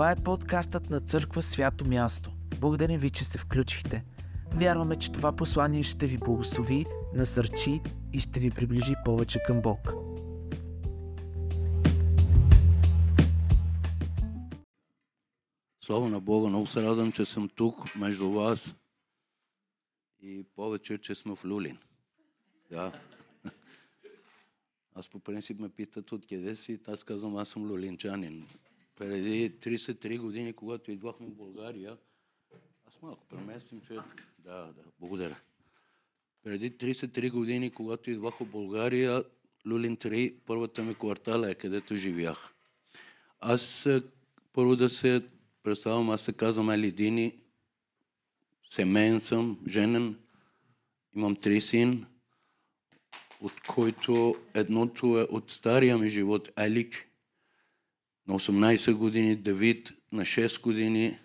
Това е подкастът на Църква Свято Място. Благодарим ви, че се включихте. Вярваме, че това послание ще ви благослови, насърчи и ще ви приближи повече към Бог. Слава на Бога, много се радвам, че съм тук между вас и повече, че сме в Люлин. Да. Аз по принцип ме питат откъде си, аз казвам, аз съм люлинчанин. Преди 33 години, когато идвахме в България, аз малко преместим, че... Да, да, благодаря. Преди 33 години, когато идвах в България, Люлин 3, първата ми квартала е където живях. Аз първо да се представям, аз се казвам Елидини, семейен съм, женен, имам три син, от който едното е от стария ми живот, Елик, на 18 години, Давид на 6 години,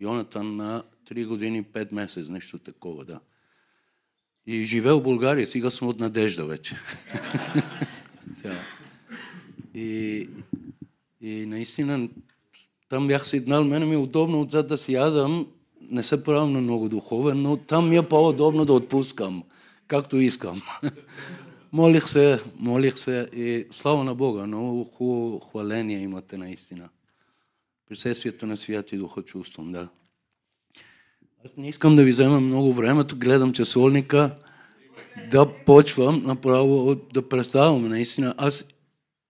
Йонатан на 3 години, 5 месец, нещо такова, да. И живея в България, сега съм от надежда вече. и, и наистина, там бях седнал, мене ми е удобно отзад да си ядам, не се правям на много духовен, но там ми е по-удобно да отпускам, както искам. молих се, молих се и слава на Бога, много хубаво хваление имате наистина. Присъствието на Святи Духа чувствам, да. Аз не искам да ви взема много времето, гледам часовника, да почвам направо да представям. Наистина, аз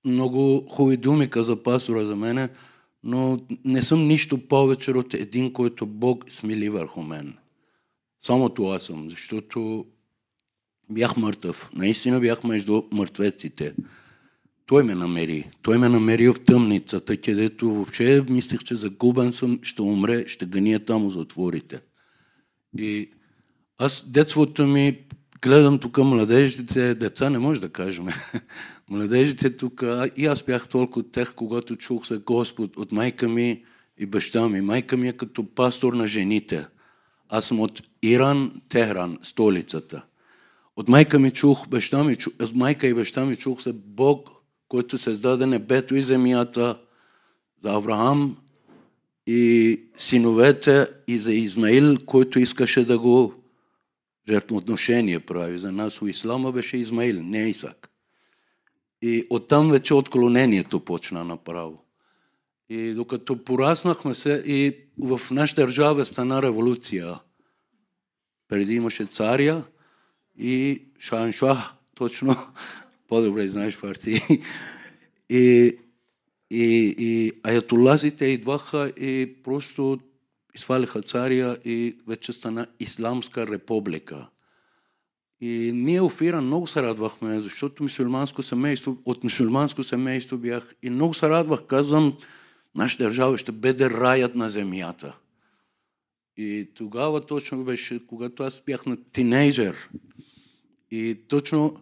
много хубави думи каза пастора за мене, но не съм нищо повече от един, който Бог смили върху мен. Само това съм, защото бях мъртъв. Наистина бях между мъртвеците. Той ме намери. Той ме намери в тъмницата, където въобще мислех, че загубен съм, ще умре, ще гъния там в затворите. И аз детството ми гледам тук младежите, деца не може да кажем. младежите тук, и аз бях толкова от тях, когато чух за Господ от майка ми и баща ми. Майка ми е като пастор на жените. Аз съм от Иран, Техран, столицата. От майка ми чух, баща ми, чух, от майка и баща ми чух за Бог, който създаде небето и земята, за Авраам и синовете и за Измаил, който искаше да го жертвоотношение прави. За нас у Ислама беше Измаил, не Исак. И оттам вече отклонението почна направо. И докато пораснахме се и в нашата държава стана революция. Преди имаше царя и Шаншуа, точно по-добре знаеш партии. И, и, и аятолазите идваха и просто свалиха царя и вече стана Исламска република. И ние Иран много се радвахме, защото мусулманско семейство, от мусулманско семейство бях и много се радвах. Казвам, нашата държава ще бъде раят на земята. И тогава точно беше, когато аз бях на тинейджер. И точно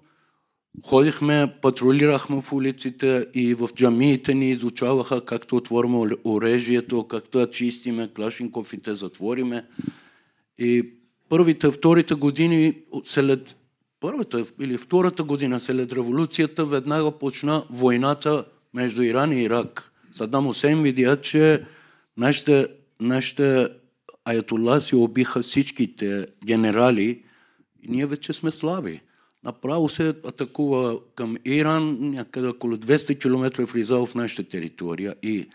ходихме, патрулирахме в улиците и в джамиите ни изучаваха както отвориме оръжието, както чистиме клашинковите, затвориме. И първите, вторите години след първата или втората година след революцията веднага почна войната между Иран и Ирак. Саддам Усейн видя, че нашите, нашите аятола убиха всичките генерали и ние вече сме слаби. Направо се атакува към Иран, някъде около 200 км влизал в нашата територия. И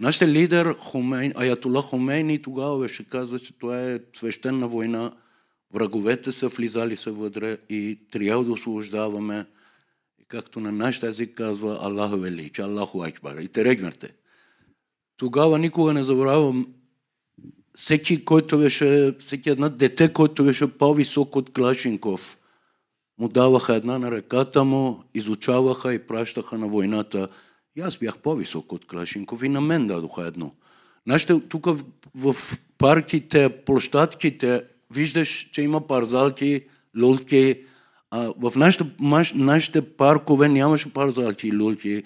нашия лидер Хомейн, Аятола Хомейни тогава беше казва, че това е свещена война. Враговете са влизали са вътре и трябва да освобождаваме. И както на нашия език казва Аллаху Вели, че Аллаху Акбар. И те регнете. Тогава никога не забравям всеки, който беше, всеки една дете, който беше по-висок от Клашинков – му даваха една на ръката му, изучаваха и пращаха на войната. И аз бях по-висок от Клашинков и на мен дадоха едно. Нашите, тук в, в парките, площадките, виждаш, че има парзалки, люлки. А в нашите, нашите паркове нямаше парзалки и люлки.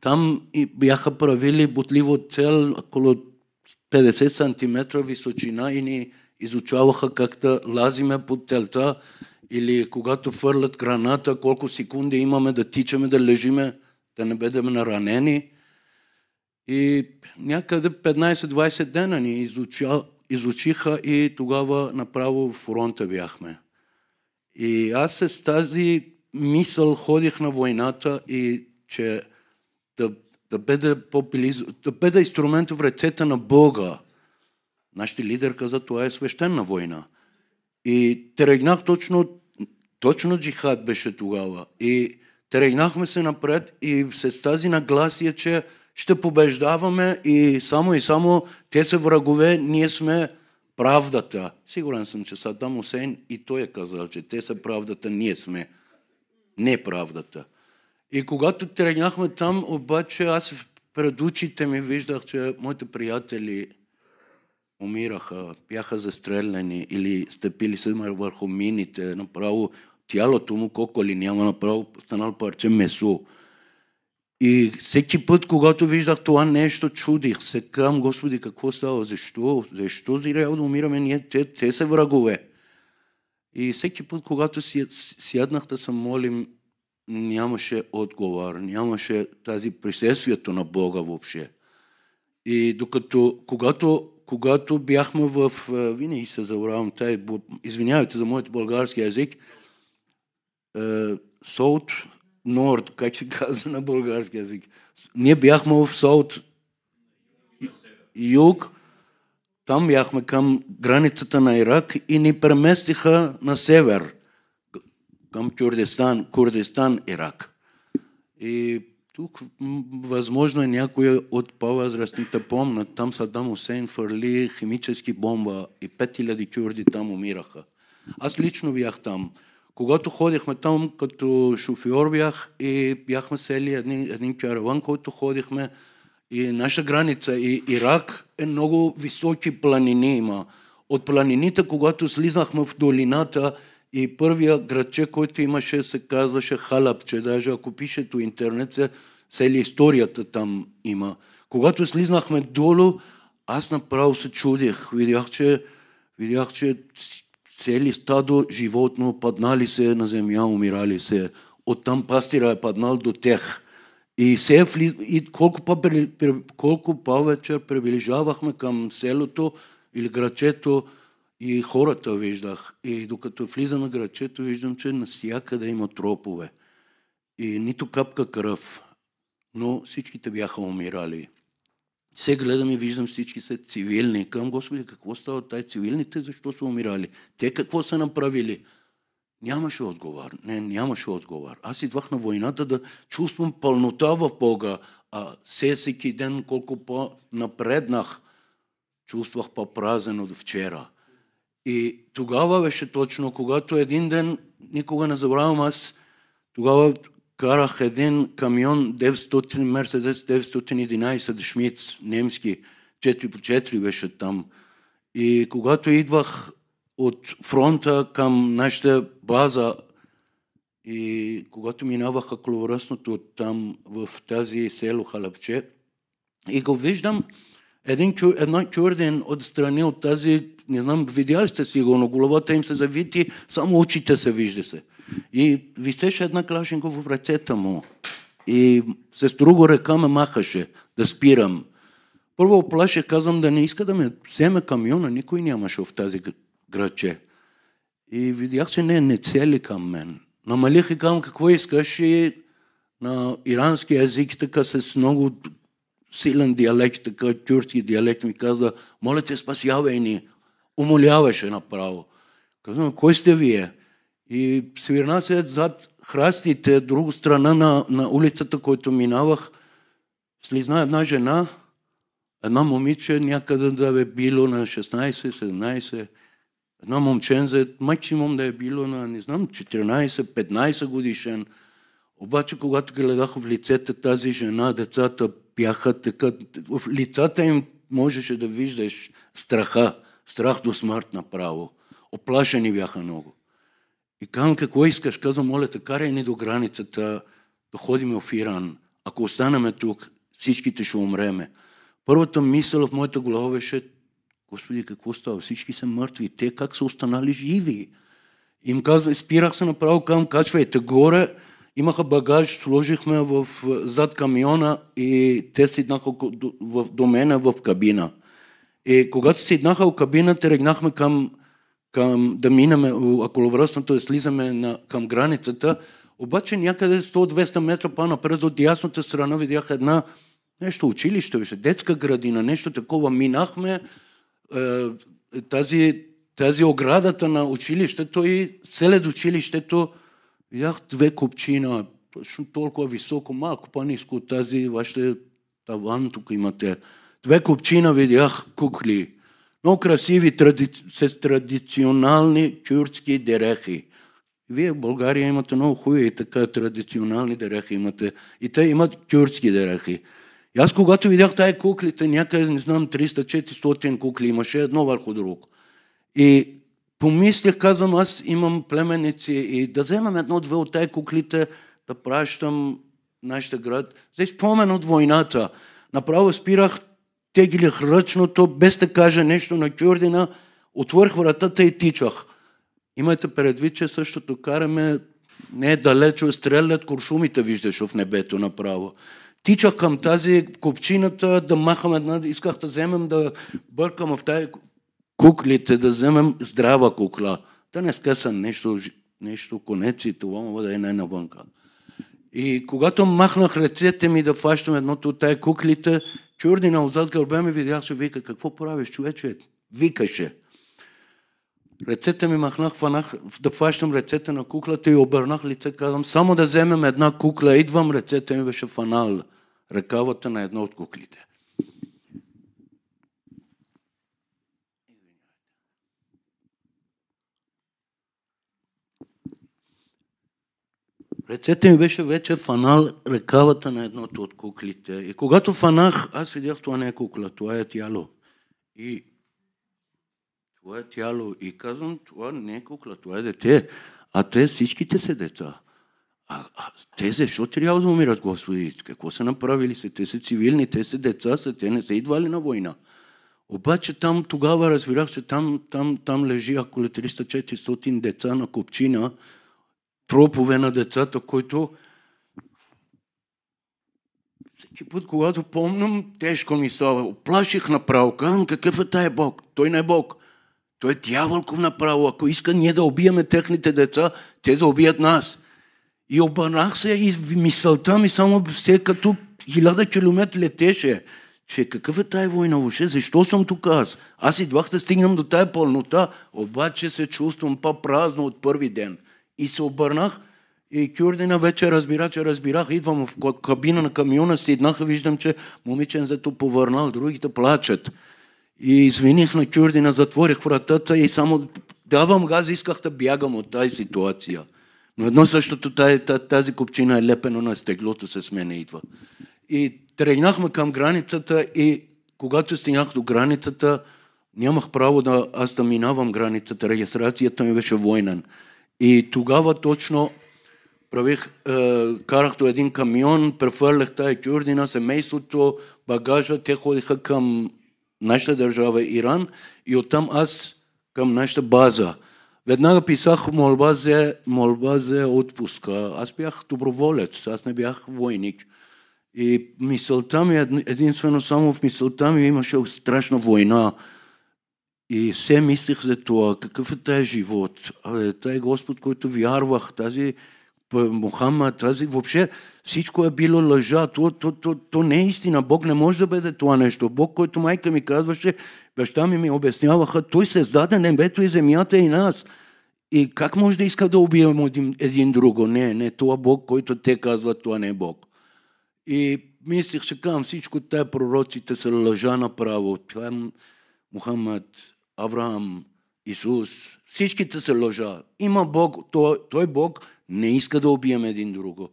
Там и бяха правили бутливо цел около 50 см височина и ни изучаваха как да лазиме под телта или когато фърлят граната, колко секунди имаме да тичаме, да лежиме, да не бъдем наранени. И някъде 15-20 дена ни изуча, изучиха и тогава направо в фронта бяхме. И аз с тази мисъл ходих на войната и че да, да бъде да бъде инструмент в ръцете на Бога. Нашите лидер каза, това е свещена война. И тръгнах точно, точно джихад беше тогава. И тръгнахме се напред и с тази нагласия, че ще побеждаваме и само и само те са врагове, ние сме правдата. Сигурен съм, че Садам Усейн и той е казал, че те са правдата, ние сме неправдата. И когато тръгнахме там, обаче аз пред очите ми виждах, че моите приятели умираха, бяха застреляни или стъпили се върху мините, направо тялото му, колко ли няма, направо станал парче месо. И всеки път, когато виждах това нещо, чудих се към Господи, какво става, защо, защо трябва да умираме ние, те, те са врагове. И всеки път, когато сяднах да се молим, нямаше отговор, нямаше тази присъствието на Бога въобще. И докато, когато, когато бяхме в, винаги се забравям, тай, извинявайте за моят български язик, Солт Норд, как се казва на български язик. Ние бяхме в Солт юг, там бяхме към границата на Ирак и ни преместиха на север към Кюрдистан, Курдистан, Ирак. И тук възможно е някои от по-възрастните помнят, там Садам Усейн фърли химически бомба и 5000 кюрди там умираха. Аз лично бях там. Когато ходихме там, като шофьор бях и бяхме сели един, един караван, който ходихме и наша граница и Ирак е много високи планини има. От планините, когато слизахме в долината, и първия градче, който имаше, се казваше Халапче. Даже ако пишете интернет, се, цели историята там има. Когато слизнахме долу, аз направо се чудих. Видях, че, видях, че цели стадо животно паднали се на земя, умирали се. Оттам пастира е паднал до тех. И, се вли... и колко, по... колко повече приближавахме към селото или грачето, и хората виждах. И докато влиза на градчето, виждам, че насякъде има тропове. И нито капка кръв. Но всичките бяха умирали. Се гледам и виждам всички са цивилни. Към Господи, какво става тай цивилните, защо са умирали? Те какво са направили? Нямаше отговор. Не, нямаше отговор. Аз идвах на войната да чувствам пълнота в Бога, а се всеки ден колко по-напреднах, чувствах по-празен от вчера. И тогава беше точно, когато един ден, никога не забравям аз, тогава карах един камион 900, Мерседес 911 Шмиц, немски, 4 по 4 беше там. И когато идвах от фронта към нашата база и когато минаваха коловръстното там в тази село Халапче, и го виждам, един, една кюрдин отстрани от тази не знам, видяли сте сигурно, головата им се завити, само очите се вижда се. И висеше една клашенка в ръцета му. И с друго ръка ме махаше да спирам. Първо оплаших, казвам да не иска да ме вземе камиона, никой нямаше в тази градче. И видях, че не, не цели към мен. Намалих и казвам какво искаш и на ирански език, така с много силен диалект, така тюркски диалект ми каза, моля те спасявай ни, умоляваше направо. Казвам, кой сте вие? И свирна се зад храстите, друга страна на, на улицата, който минавах, слизна една жена, една момиче, някъде да е било на 16-17, една момченце, максимум да е било на, не знам, 14-15 годишен. Обаче, когато гледах в лицето тази жена, децата бяха така, в лицата им можеше да виждаш страха страх до смърт направо. Оплашени бяха много. И казвам, какво искаш? Казвам, моля те, карай ни до границата, да ходим в Иран. Ако останеме тук, всичките ще умреме. Първата мисъл в моята глава беше, Господи, какво става? Всички са мъртви. Те как са останали живи? Им казва, спирах се направо към, качвайте горе имаха багаж, сложихме в, зад камиона и те седнаха в, до мене в кабина. И когато седнаха в кабината, тръгнахме към, към да минаме околовръстното, да слизаме на, към границата, обаче някъде 100-200 метра по-напред от ясната страна видях една нещо училище, беше детска градина, нещо такова. Минахме е, тази, тази оградата на училището и след училището видях две купчина, точно толкова високо, малко по-низко от тази вашата таван, тук имате. Две купчина видях кукли. Много красиви, тради... с традиционални кюртски дерехи. Вие в България имате много хубави така традиционални дерехи имате. И те имат кюртски дерехи. И аз когато видях тая куклите, някъде, не знам, 300-400 кукли, имаше едно върху друг. И помислях, казвам, аз имам племеници и да вземам едно-две от тая куклите, да пращам нашия град. За спомен от войната. Направо спирах, теглих ръчното, без да кажа нещо на Кюрдина, отворих вратата и тичах. Имайте предвид, че същото караме не е далече, стрелят куршумите, виждаш в небето направо. Тичах към тази купчината да махам една, исках да вземем да бъркам в тази куклите, да вземем здрава кукла. Да не скъса нещо, нещо конец и това мога да е най-навънка. И когато махнах ръцете ми да фащам едното от тази куклите, чурдина отзад гърба ми видях, че вика, какво правиш, човече? Викаше. Ръцете ми махнах, фанах да фащам ръцете на куклата и обърнах лице, казвам, само да вземем една кукла, идвам, ръцете ми беше фанал ръкавата на едно от куклите. Ръцете ми беше вече фанал ръкавата на едното от куклите. И когато фанах, аз видях, това не е кукла, това е тяло. И това е тяло. И казвам, това не е кукла, това е дете. А те всичките са деца. А, а те защо трябва да умират, Господи? Какво са направили се? Те са цивилни, те са деца, са, те не са идвали на война. Обаче там тогава разбирах, че там, там, там лежи около 300-400 деца на копчина, тропове на децата, които всеки път, когато помням, тежко ми става. Оплаших направо. Казвам, какъв е тая Бог? Той не е Бог. Той е дяволков направо. Ако иска ние да убиеме техните деца, те да убият нас. И обърнах се и мисълта ми само все като хиляда километра летеше. Че какъв е тая война въобще? Защо съм тук аз? Аз идвах да стигнам до тая пълнота, обаче се чувствам по-празно от първи ден. И се обърнах и Кюрдина вече разбира, че разбирах. Идвам в кабина на камиона, седнах виждам, че момиченцето повърнал, другите плачат. И извиних на Кюрдина, затворих вратата и само давам газ, исках да бягам от тази ситуация. Но едно същото тази, тази купчина е лепено на стеглото с мене идва. И тръгнахме към границата и когато стигнах до границата, нямах право да аз да минавам границата. Регистрацията ми беше войнен. И тогава точно правих, е, карах до един камион, прехвърлях тая кюрдина, семейството, багажа, те ходиха към нашата държава Иран и оттам аз към нашата база. Веднага писах молба за, молба за отпуска. Аз бях доброволец, аз не бях войник. И мисълта ми, единствено само в мисълта ми имаше страшна война. И все мислих за това, какъв е тази живот. Taj Господ, който вярвах, тази Мухаммад, тази въобще всичко е било лъжа. То, то, то, то не е истина. Бог не може да бъде това нещо. Бог, който майка ми казваше, баща ми ми обясняваха, той създаде небето и земята и нас. И как може да иска да убием един, един друго? Не, не, това Бог, който те казват, това не е Бог. И мислих, че казвам, всичко тая пророците са лъжа направо. Това е Мухаммад, Авраам, Исус, всичките са лъжа. Има Бог, той, той Бог не иска да убием един друго.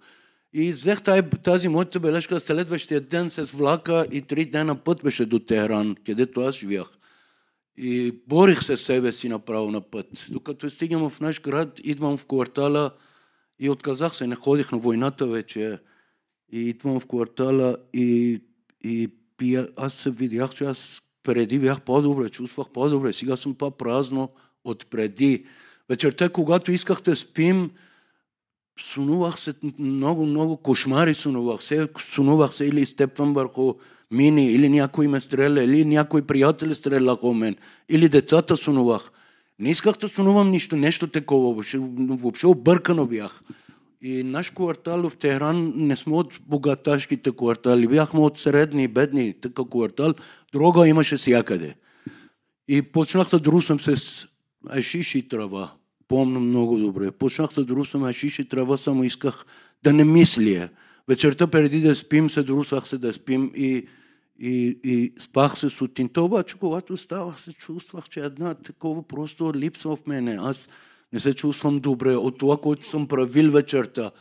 И взех тази моята бележка следващия ден с влака и три дена път беше до Техран, където аз живях. И борих се себе си направо на път. Докато стигнем в наш град, идвам в квартала и отказах се, не ходих на войната вече. И идвам в квартала и, и пия, аз се видях, че аз преди бях по-добре, чувствах по-добре. Сега съм по-празно от преди. Вечерта, когато исках да спим, Сунувах се много, много кошмари сунувах се. Сунувах се или изтепвам върху мини, или някой ме стреля, или някой приятел стреляха у мен, или децата сунувах. Не исках да сунувам нищо, нещо такова, въобще, въобще объркано бях. И наш квартал в Техран не сме от богаташките квартали, бяхме от средни, бедни, така квартал. Дрога имаше всякъде. И почнах да друсам с ашиш и трава. Помня много добре. Почнах да друсам ашиш и трава, само исках да не мисля. Вечерта преди да спим се друсах се да спим и, и, и спах се сутринта, обаче когато ставах се чувствах, че една такова просто липсва в мене. Аз не се чувствам добре от това, което съм правил вечерта,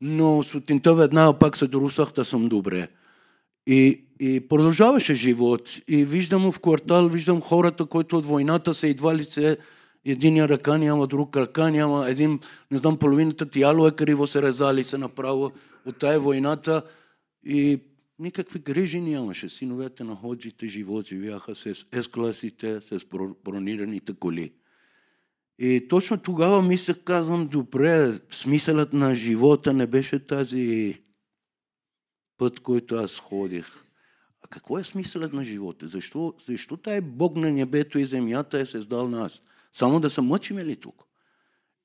но сутринта веднага пак се друсах да съм добре. И, и продължаваше живот. И виждам в квартал, виждам хората, които от войната са идва ли се единия ръка няма, друг ръка няма, един, не знам, половината тяло е криво се резали се направо от тая войната и никакви грижи нямаше. Синовете на ходжите живот живяха с S-класите, с бронираните коли. И точно тогава мислех, казвам, добре, смисълът на живота не беше тази път, който аз ходих. А какво е смисълът на живота? Защо, защо тая Бог на небето и земята е създал нас? Само да се мъчиме ли тук?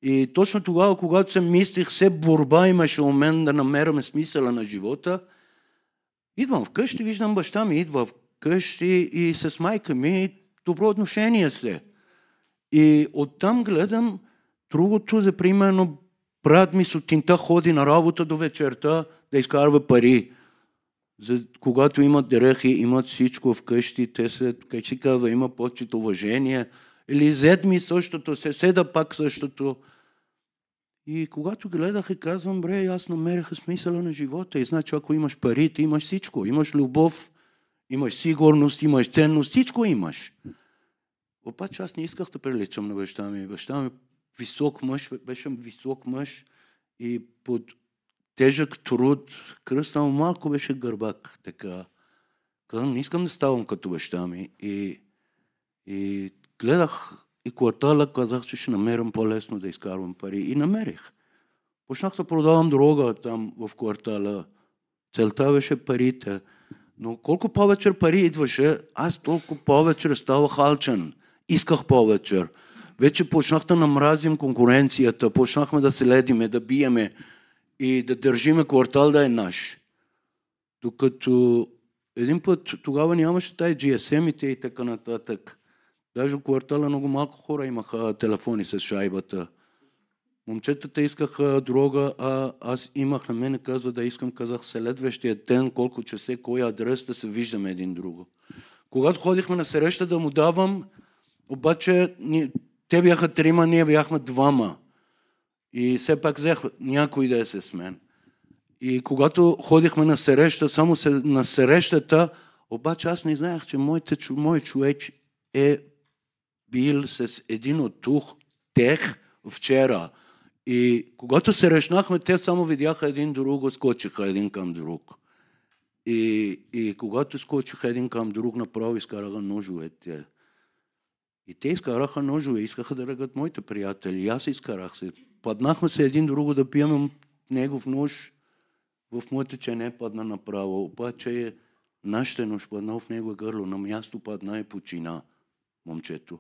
И точно тогава, когато се мислих, все борба имаше у мен да намеряме смисъла на живота, идвам вкъщи, виждам баща ми, идва вкъщи и с майка ми добро отношение се. И оттам гледам другото, за примерно, брат ми сутринта ходи на работа до вечерта да изкарва пари. За, когато имат дрехи, имат всичко вкъщи, те се, как си казва, има почет, уважение. Или зед ми същото, седа пак същото. И когато гледах и казвам, бре, аз намерих смисъла на живота. И значи, ако имаш пари, ти имаш всичко. Имаш любов, имаш сигурност, имаш ценност, всичко имаш. Обаче аз не исках да приличам на баща ми. Баща ми висок мъж, беше висок мъж и под тежък труд, кръста му малко беше гърбак. Така. Казвам, не искам да ставам като баща ми. И, и гледах и квартала, казах, че ще намерям по-лесно да изкарвам пари. И намерих. Почнах да продавам дрога там в квартала. Целта беше парите. Но колко повече пари идваше, аз толкова повече ставах алчен исках повече. Вече почнах да намразим конкуренцията, почнахме да се ледиме, да биеме и да държиме квартал да е наш. Докато един път тогава нямаше тай GSM-ите и така нататък. Даже в квартала много малко хора имаха телефони с шайбата. Момчетата искаха дрога, а аз имах на мене казва да искам, казах следващия ден, колко часе, кой адрес да се виждаме един друго. Когато ходихме на среща да му давам, обаче те бяха трима, ние бяхме двама. И все пак взех някой да е с мен. И когато ходихме на среща, само се, на срещата, обаче аз не знаех, че моите, мой човек е бил с един от тух, тех вчера. И когато се решнахме, те само видяха един друг, скочиха един към друг. И, и когато скочиха един към друг, направо изкараха ножовете. И те изкараха ножове, искаха да ръгат моите приятели. И аз изкарах се. Паднахме се един друго да пием негов нож. В моето чене падна направо. Обаче нашата нож падна в него гърло. На място падна и почина момчето.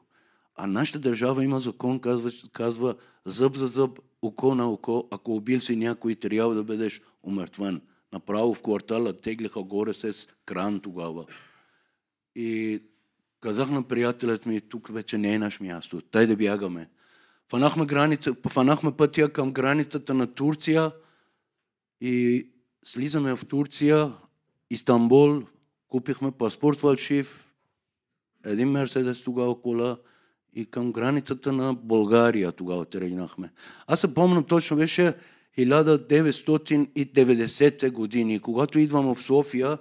А нашата държава има закон, казва, казва зъб за зъб, око на око. Ако убил си някой, трябва да бъдеш умъртвен. Направо в квартала теглиха горе с кран тогава. И Казах на приятелят ми, тук вече не е наш място, тай да бягаме. Фанахме, граница, фанахме пътя към границата на Турция и слизаме в Турция, Истанбул, купихме паспорт фалшив, един Мерседес тогава кола и към границата на България тогава тръгнахме. Аз се помня точно, беше 1990 години, когато идвам в София,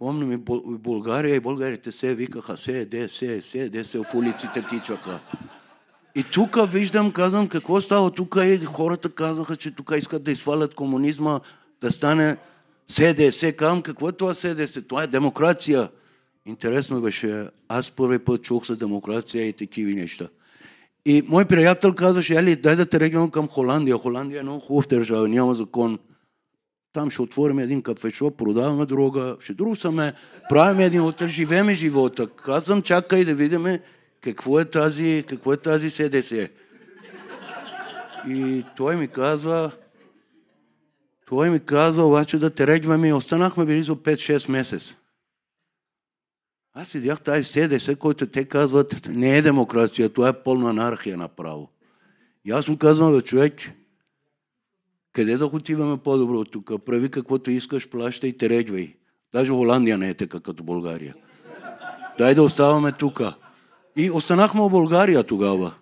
Помням и България и българите се викаха се, де, се, се, де се в улиците тичаха. И тук виждам, казвам, какво става тук и хората казаха, че тук искат да изфалят комунизма, да стане СДС. Казвам, какво е това СДС? Това е демокрация. Интересно беше, аз първи път чух за демокрация и такива неща. И мой приятел казваше, ели, дай да те тръгвам към Холандия. Холандия е много хубав държава, няма закон. Там ще отворим един кафешоп, продаваме дрога, ще друсаме, правим един отър, живееме живота. Казвам, чакай да видим какво е тази, какво е тази СДС. И той ми казва, той ми казва обаче да те регваме и останахме близо 5-6 месеца. Аз седях тази СДС, който те казват, не е демокрация, това е пълна анархия направо. И аз му казвам, човек, къде да отиваме по-добро от тук? Прави каквото искаш, плащай и те регвай. Даже Холандия не е така като България. Дай да оставаме тук. И останахме в България тогава.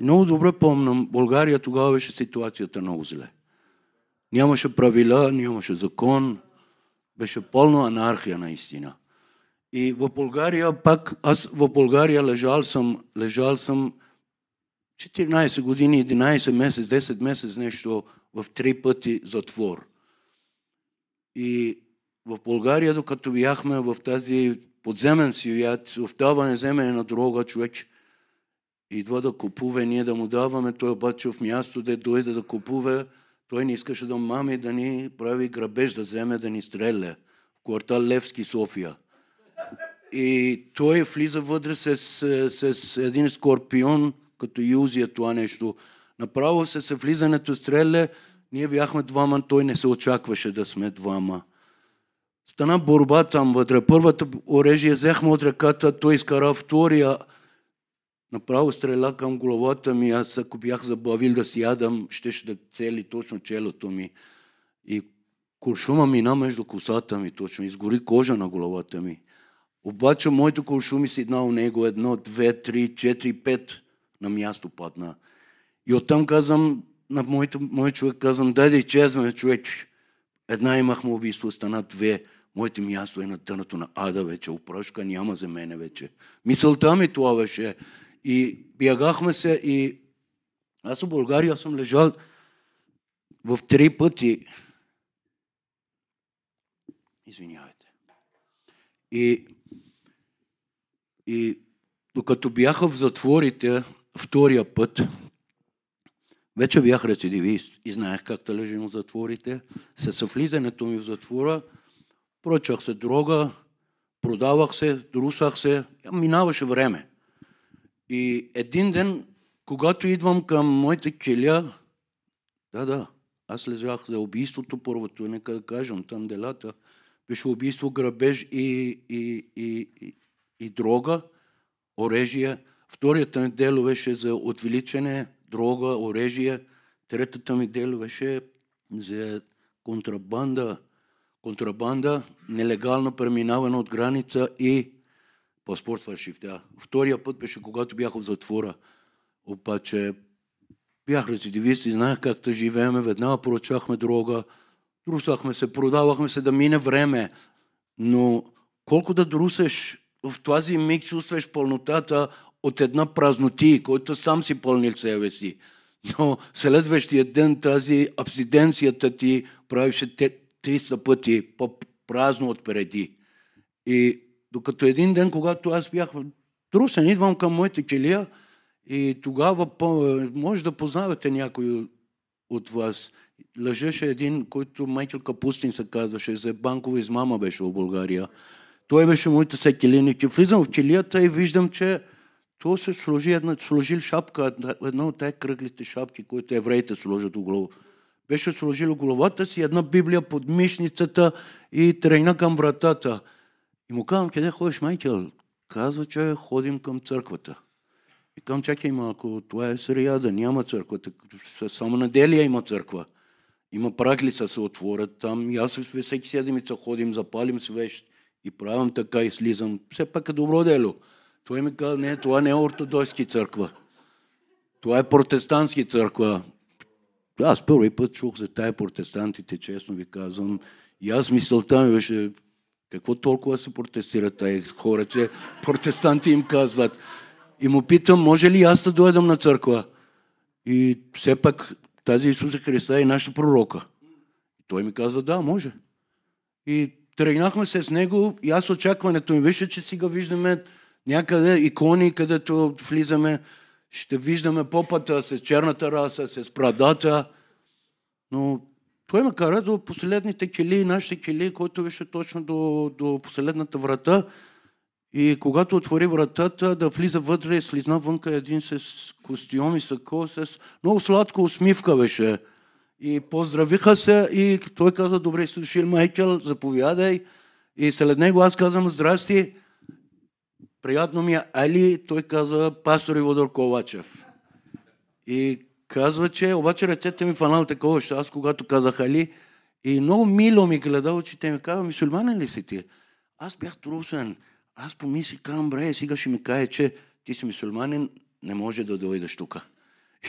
Много добре помням, България тогава беше ситуацията много зле. Нямаше правила, нямаше закон, беше пълна анархия наистина. И в България пак, аз в България лежал съм, лежал съм 14 години, 11 месец, 10 месец нещо в три пъти затвор. И в България, докато бяхме в тази подземен свят, в това вземе на друга човек идва да купува, ние да му даваме, той обаче в място да дойде да купува, той не искаше да мами да ни прави грабеж, да вземе да ни стреля в квартал Левски, София. И той влиза вътре с, с един скорпион, като юзия това нещо. Направо с влизането стреля, ние бяхме двама, той не се очакваше да сме двама. Стана борба там вътре. Първата оръжие взехме от ръката, той изкара втория, направо стреля към главата ми. Аз ако бях забавил да си ядам, щеше да цели точно челото ми. И куршума мина между косата ми точно, изгори кожа на главата ми. Обаче моето куршуми седна у него едно, две, три, четири, пет на място падна. И оттам казвам, на моите, мой човек казвам, дай да изчезваме човек. Една имахме убийство, стана две. Моето място е на тънато на ада вече. Опрошка няма за мене вече. Мисълта ми това беше. И бягахме се и аз в България съм лежал в три пъти. Извинявайте. И, и докато бяха в затворите втория път, вече бях рецидивист и знаех как да лежим в затворите. С влизането ми в затвора, прочах се дрога, продавах се, друсах се, минаваше време. И един ден, когато идвам към моите келя, да, да, аз лежах за убийството първото, нека да кажем, там делата, беше убийство, грабеж и, и, и, и, и дрога, оръжие. Вторият дело беше за отвеличане, дрога, оръжие. Третата ми дело беше за контрабанда, контрабанда, нелегално преминаване от граница и паспорт фалшив. Втория път беше когато бях в затвора. Обаче бях рецидивист и знаех как да живееме. Веднага поръчахме дрога, друсахме се, продавахме се да мине време. Но колко да друсеш, в този миг чувстваш пълнотата от една празноти, който сам си пълнил себе си. Но следващия ден тази абсиденцията ти правише 300 пъти по-празно от преди. И докато един ден, когато аз бях трусен, идвам към моите келия и тогава може да познавате някой от вас. Лъжеше един, който Майкъл Капустин се казваше, за банкова измама беше в България. Той беше моята секелиник. Влизам в челията и виждам, че то се сложи една, сложил шапка, една от тези кръглите шапки, които евреите сложат глава. Беше сложил главата си една Библия под мишницата и тръгна към вратата. И му казвам, къде ходиш, Майкъл? Казва, че ходим към църквата. И казвам, чакай малко, това е сряда, няма църква. Само неделя има църква. Има праглица се отворят там. И аз всеки седмица ходим, запалим свещ и правим така и слизам. Все пак е добро дело. Той ми каза, не, това не е ортодокски църква. Това е протестантски църква. Аз първи път чух за тая протестантите, честно ви казвам. И аз мисълта ми беше, какво толкова се протестират тези хора, че протестанти им казват. И му питам, може ли аз да дойдам на църква? И все пак тази Исуса Христа е нашата пророка. Той ми каза, да, може. И тръгнахме се с него и аз очакването ми беше, че си го виждаме някъде икони, където влизаме. ще виждаме попата с черната раса, с брадата, но той ме кара до последните кили, нашите кили, който беше точно до, до последната врата. И когато отвори вратата, да влиза вътре, слизна вънка един с костюм и сако, с много сладко усмивка беше. И поздравиха се и той каза, добре си дошли, Майкъл, заповядай. И след него аз казвам, здрасти, приятно ми е Али, той каза, пастор Иводор Ковачев. И казва, че обаче ръцете ми фанал такова, ще аз когато казах Али, и много мило ми гледа очите ми казва, мисулманен ли си ти? Аз бях трусен. Аз помислих, казвам, бре, сега ще ми каже, че ти си мусулманин, не може да дойдеш тук.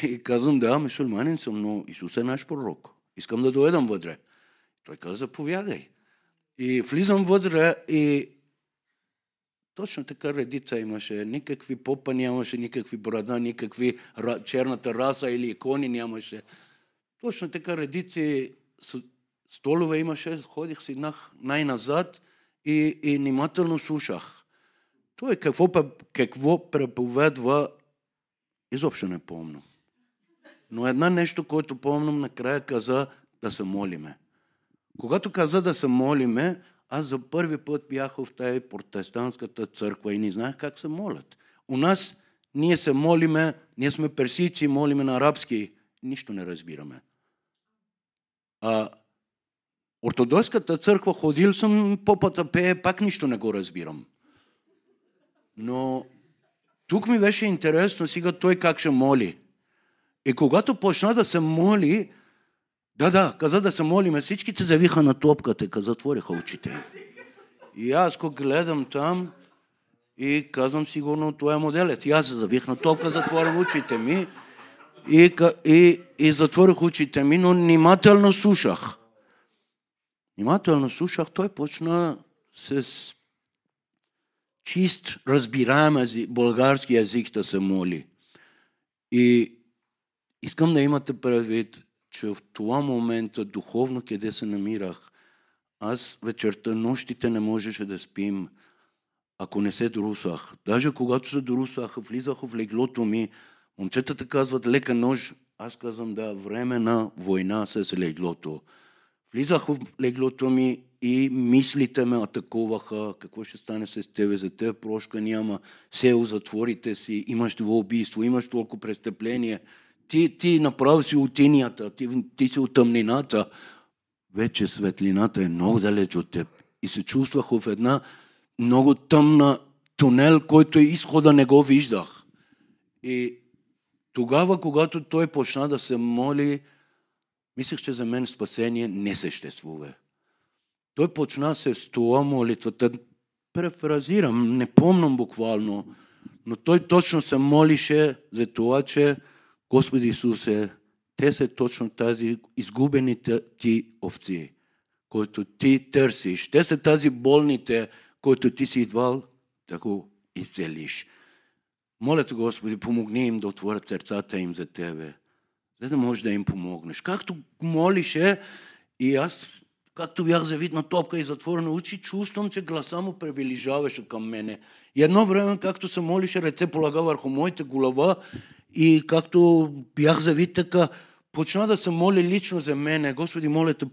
И казвам, да, мусулманин съм, но Исус е наш пророк. Искам да дойдам вътре. Той каза, заповядай. И влизам вътре и точно така редица имаше. Никакви попа нямаше, никакви брада, никакви черната раса или икони нямаше. Точно така редици столове имаше, ходих си най-назад и, и внимателно слушах. Той какво, какво преповедва, изобщо не помня. Но една нещо, което помням, накрая каза да се молиме. Когато каза да се молиме, аз за първи път бях в тази протестантската църква и не знаех как се молят. У нас ние се молиме, ние сме персийци, молиме на арабски, нищо не разбираме. А ортодокската църква ходил съм, попата пее, пак нищо не го разбирам. Но тук ми беше интересно сега той как ще моли. И когато почна да се моли, да, да, каза да се молиме, всичките завиха на топката, каза, затвориха очите. И аз го гледам там и казвам сигурно, това е моделът. И аз завих на топка, затворям очите ми и, и, и затворих очите ми, но внимателно слушах. Внимателно слушах, той почна с чист, разбираем български език да се моли. И искам да имате предвид, че в това момента духовно къде се намирах, аз вечерта, нощите не можеше да спим, ако не се друсах. Даже когато се друсах, влизах в леглото ми, момчетата казват лека нож, аз казвам да, време на война с леглото. Влизах в леглото ми и мислите ме атакуваха, какво ще стане с тебе, за теб прошка няма, сел затворите си, имаш това убийство, имаш толкова престъпление. Ти, ти направо си от тинията, ти, ти си от тъмнината. Вече светлината е много далеч от теб. И се чувствах в една много тъмна тунел, който изхода не го виждах. И тогава, когато той почна да се моли, Мислех, че за мен спасение не съществува. Той почна с това молитвата. Префразирам, не помням буквално, но той точно се молише за това, че Господи Исусе, те са точно тази изгубените ти овци, които ти търсиш. Те са тази болните, които ти си идвал да го изцелиш. Моля те, Господи, помогни им да отворят сърцата им за Тебе за да можеш да им помогнеш. Както молише и аз, както бях завидна топка и затворена очи, чувствам, че гласа му приближаваше към мене. И едно време, както се молише, ръце полага върху моята глава и както бях завид така, почна да се моли лично за мене. Господи, моля те,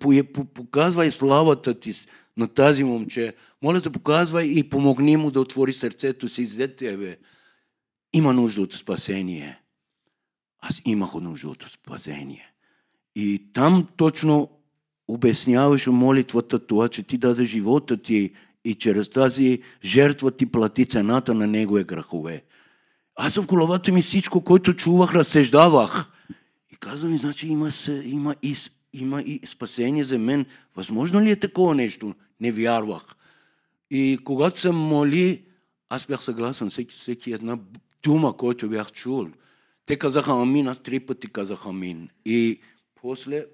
показвай славата ти на тази момче. Моля те, показвай и помогни му да отвори сърцето си за тебе. Има нужда от спасение аз имах нужда от спасение. И там точно обясняваше молитвата това, че ти даде живота ти и чрез тази жертва ти плати цената на негови грехове. Аз в главата ми всичко, което чувах, разсъждавах. И казвам, значи има, има, и, има и спасение за мен. Възможно ли е такова нещо? Не вярвах. И когато се моли, аз бях съгласен всеки, всеки една дума, който бях чул. Те казаха амин, аз три пъти казах амин. И после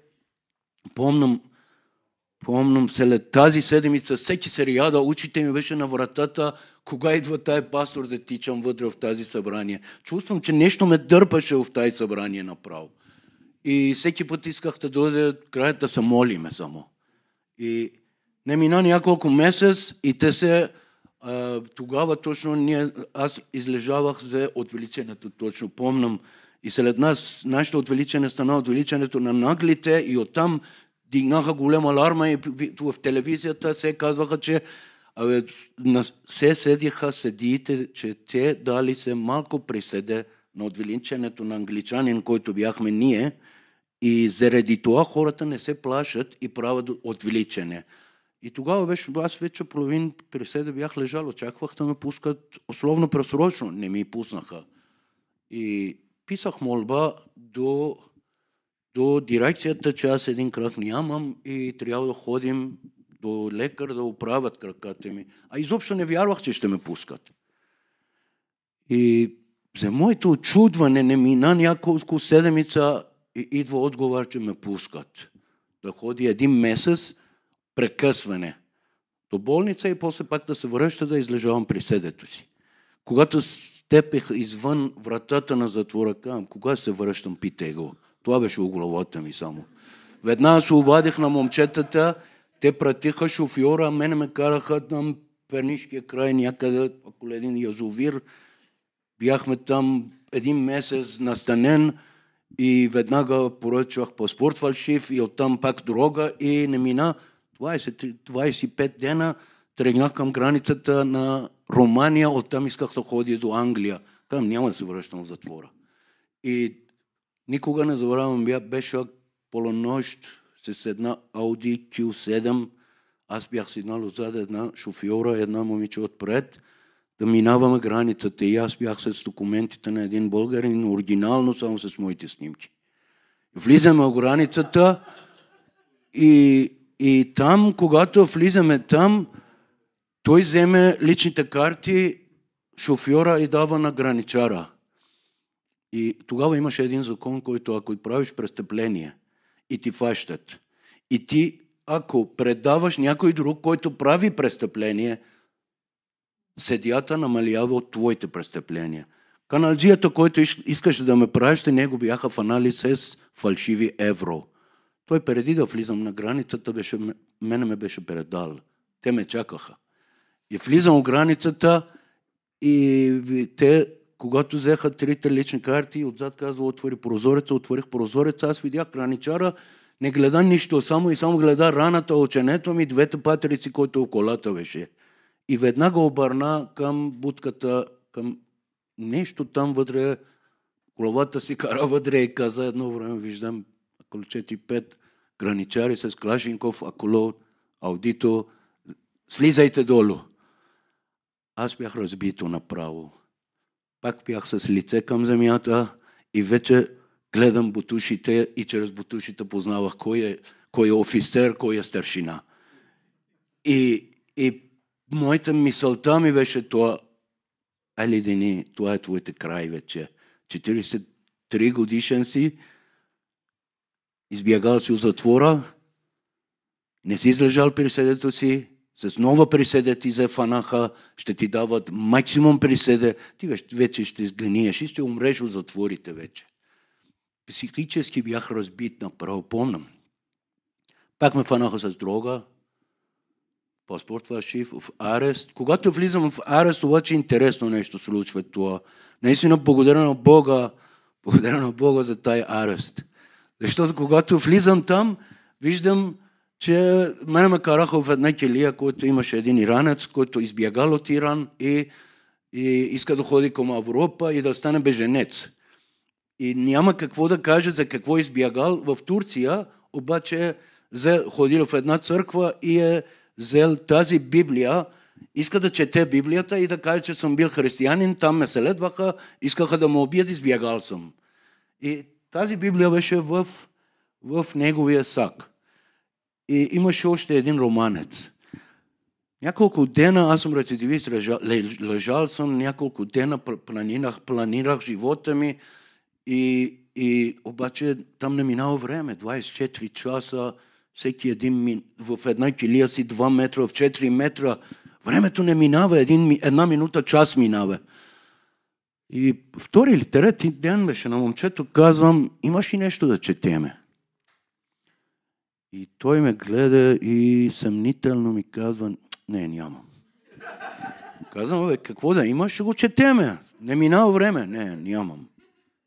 помням, помням след тази седмица, всеки се ряда, учите ми беше на вратата, кога идва тая пастор да тичам вътре в тази събрание. Чувствам, че нещо ме дърпаше в тази събрание направо. И всеки път исках да дойде края да се молиме само. И не мина няколко месец и те се а, тогава точно ние, аз излежавах за отвеличението, точно помням. И след нас, нашето отвеличане стана отвеличането на наглите и оттам дигнаха голема аларма и в телевизията се казваха, че абе, се седиха съдиите, че те дали се малко присъде на отвеличането на англичанин, който бяхме ние, и заради това хората не се плашат и правят отвеличане. И тогава беше, аз вече половин приседа бях лежал, очаквах да ме пускат условно пресрочно. Не ми пуснаха. И писах молба до, до дирекцията, че аз един крак нямам и трябва да ходим до лекар да оправят краката ми. А изобщо не вярвах, че ще ме пускат. И за моето очудване не мина няколко седмица и идва отговор, че ме пускат. Да ходи един месец прекъсване до болница и после пак да се връща да излежавам при седето си. Когато степех извън вратата на затвора, казвам, кога се връщам, питай го. Това беше у главата ми само. Веднага се обадих на момчетата, те пратиха шофьора, а мене ме караха там Пернишкия край някъде, около един язовир. Бяхме там един месец настанен и веднага поръчвах паспорт фалшив и оттам пак дорога и не мина 20, 25 дена тръгнах към границата на Румъния, оттам исках да ходя до Англия. Там няма да се връщам в затвора. И никога не забравям, беше полунощ с една Audi Q7. Аз бях седнал отзад една шофьора, една момиче отпред, да минаваме границата. И аз бях с документите на един българин, оригинално, само с моите снимки. Влизаме в границата и и там, когато влизаме там, той вземе личните карти, шофьора и дава на граничара. И тогава имаше един закон, който ако правиш престъпление и ти фащат, и ти, ако предаваш някой друг, който прави престъпление, съдията намалява от твоите престъпления. Каналджията, който искаше да ме праща, него бяха в анализ с фалшиви евро. Той преди да влизам на границата, беше, мене ме беше предал. Те ме чакаха. И влизам в границата и те, когато взеха трите лични карти, отзад казва, отвори прозореца, отворих прозореца, аз видях граничара, не гледа нищо, само и само гледа раната, оченето ми, двете патерици, които в колата беше. И веднага обърна към будката, към нещо там вътре, главата си кара вътре и каза едно време, виждам около 4-5 граничари с Клашинков, Аколо, Аудито, слизайте долу. Аз бях разбито направо. Пак бях с лице към земята и вече гледам бутушите и чрез бутушите познавах кой е, кой е офицер, кой е старшина. И, и моята мисълта ми беше това, али дени, това е твоите край вече. 43 годишен си, избягал си от затвора, не си излежал присъдето си, с нова присъда ти зафанаха, ще ти дават максимум присъда, ти вече ще сгъниеш и ще умреш от затворите вече. Психически бях разбит направо, помням. Пак ме фанаха с дрога, паспорт фалшив, в арест. Когато влизам в арест, обаче интересно нещо случва това. Наистина благодаря на Бога, благодаря на Бога за тази арест. Защото когато влизам там, виждам, че мене ме караха в една келия, който имаше един иранец, който избягал от Иран и, и иска да ходи към Европа и да стане беженец. И няма какво да каже за какво е избягал в Турция, обаче ходил в една църква и е взел тази Библия, иска да чете Библията и да каже, че съм бил християнин, там ме следваха, искаха да ме убият, избягал съм. И тази Библия беше в, в неговия сак. И имаше още един романец. Няколко дена аз съм рецидивист, лежал, съм няколко дена, планирах, планирах живота ми и, и обаче там не минало време, 24 часа, всеки един в една килия си 2 метра, в 4 метра. Времето не минава, един, една минута, час минава. И втори или трети ден беше на момчето, казвам, имаш ли нещо да четеме? И той ме гледа и съмнително ми казва, не, нямам. Казвам, бе, какво да има, ще го четеме. Не минава време. Не, нямам.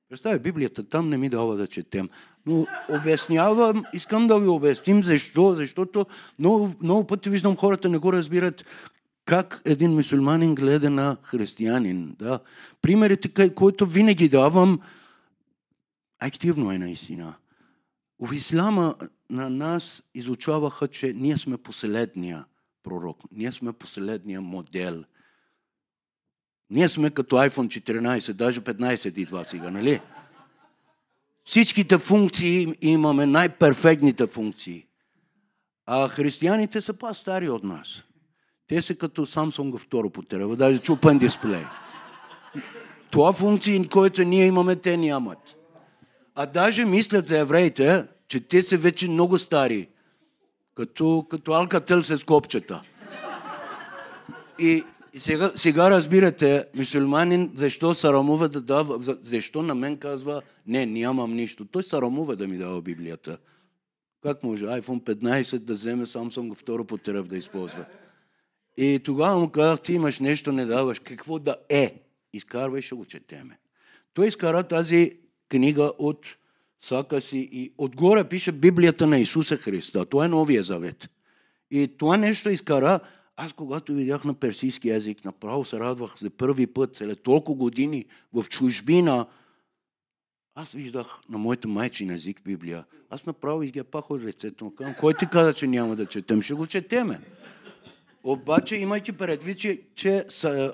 Представя, Библията там не ми дава да четем. Но обяснявам, искам да ви обясним защо, защото много, много пъти виждам хората не го разбират как един мусулманин гледа на християнин. Да. Примерите, които винаги давам, активно е наистина. В ислама на нас изучаваха, че ние сме последния пророк. Ние сме последния модел. Ние сме като iPhone 14, даже 15 идва сега, нали? Всичките функции имаме, най-перфектните функции. А християните са по-стари от нас. Те са като Samsung второ потреба, даже чупен дисплей. Това функции, които ние имаме, те нямат. А даже мислят за евреите, че те са вече много стари. Като, като алкател с копчета. И, и сега, сега разбирате, мусульманин, защо сарамува да дава, защо на мен казва, не, нямам нищо. Той сарамува да ми дава Библията. Как може iPhone 15 да вземе Samsung второ потреб да използва? И тогава му казах, ти имаш нещо, не даваш. Какво да е? Изкарвай, ще го четеме. Той изкара тази книга от сака си и отгоре пише Библията на Исуса Христа. Това е Новия Завет. И това нещо изкара, аз когато видях на персийски язик, направо се радвах за първи път, след толкова години в чужбина, аз виждах на моята майчин език Библия. Аз направо изгепах от лицето. Кой ти каза, че няма да четем? Ще го четеме. Обаче имайте предвид, че, че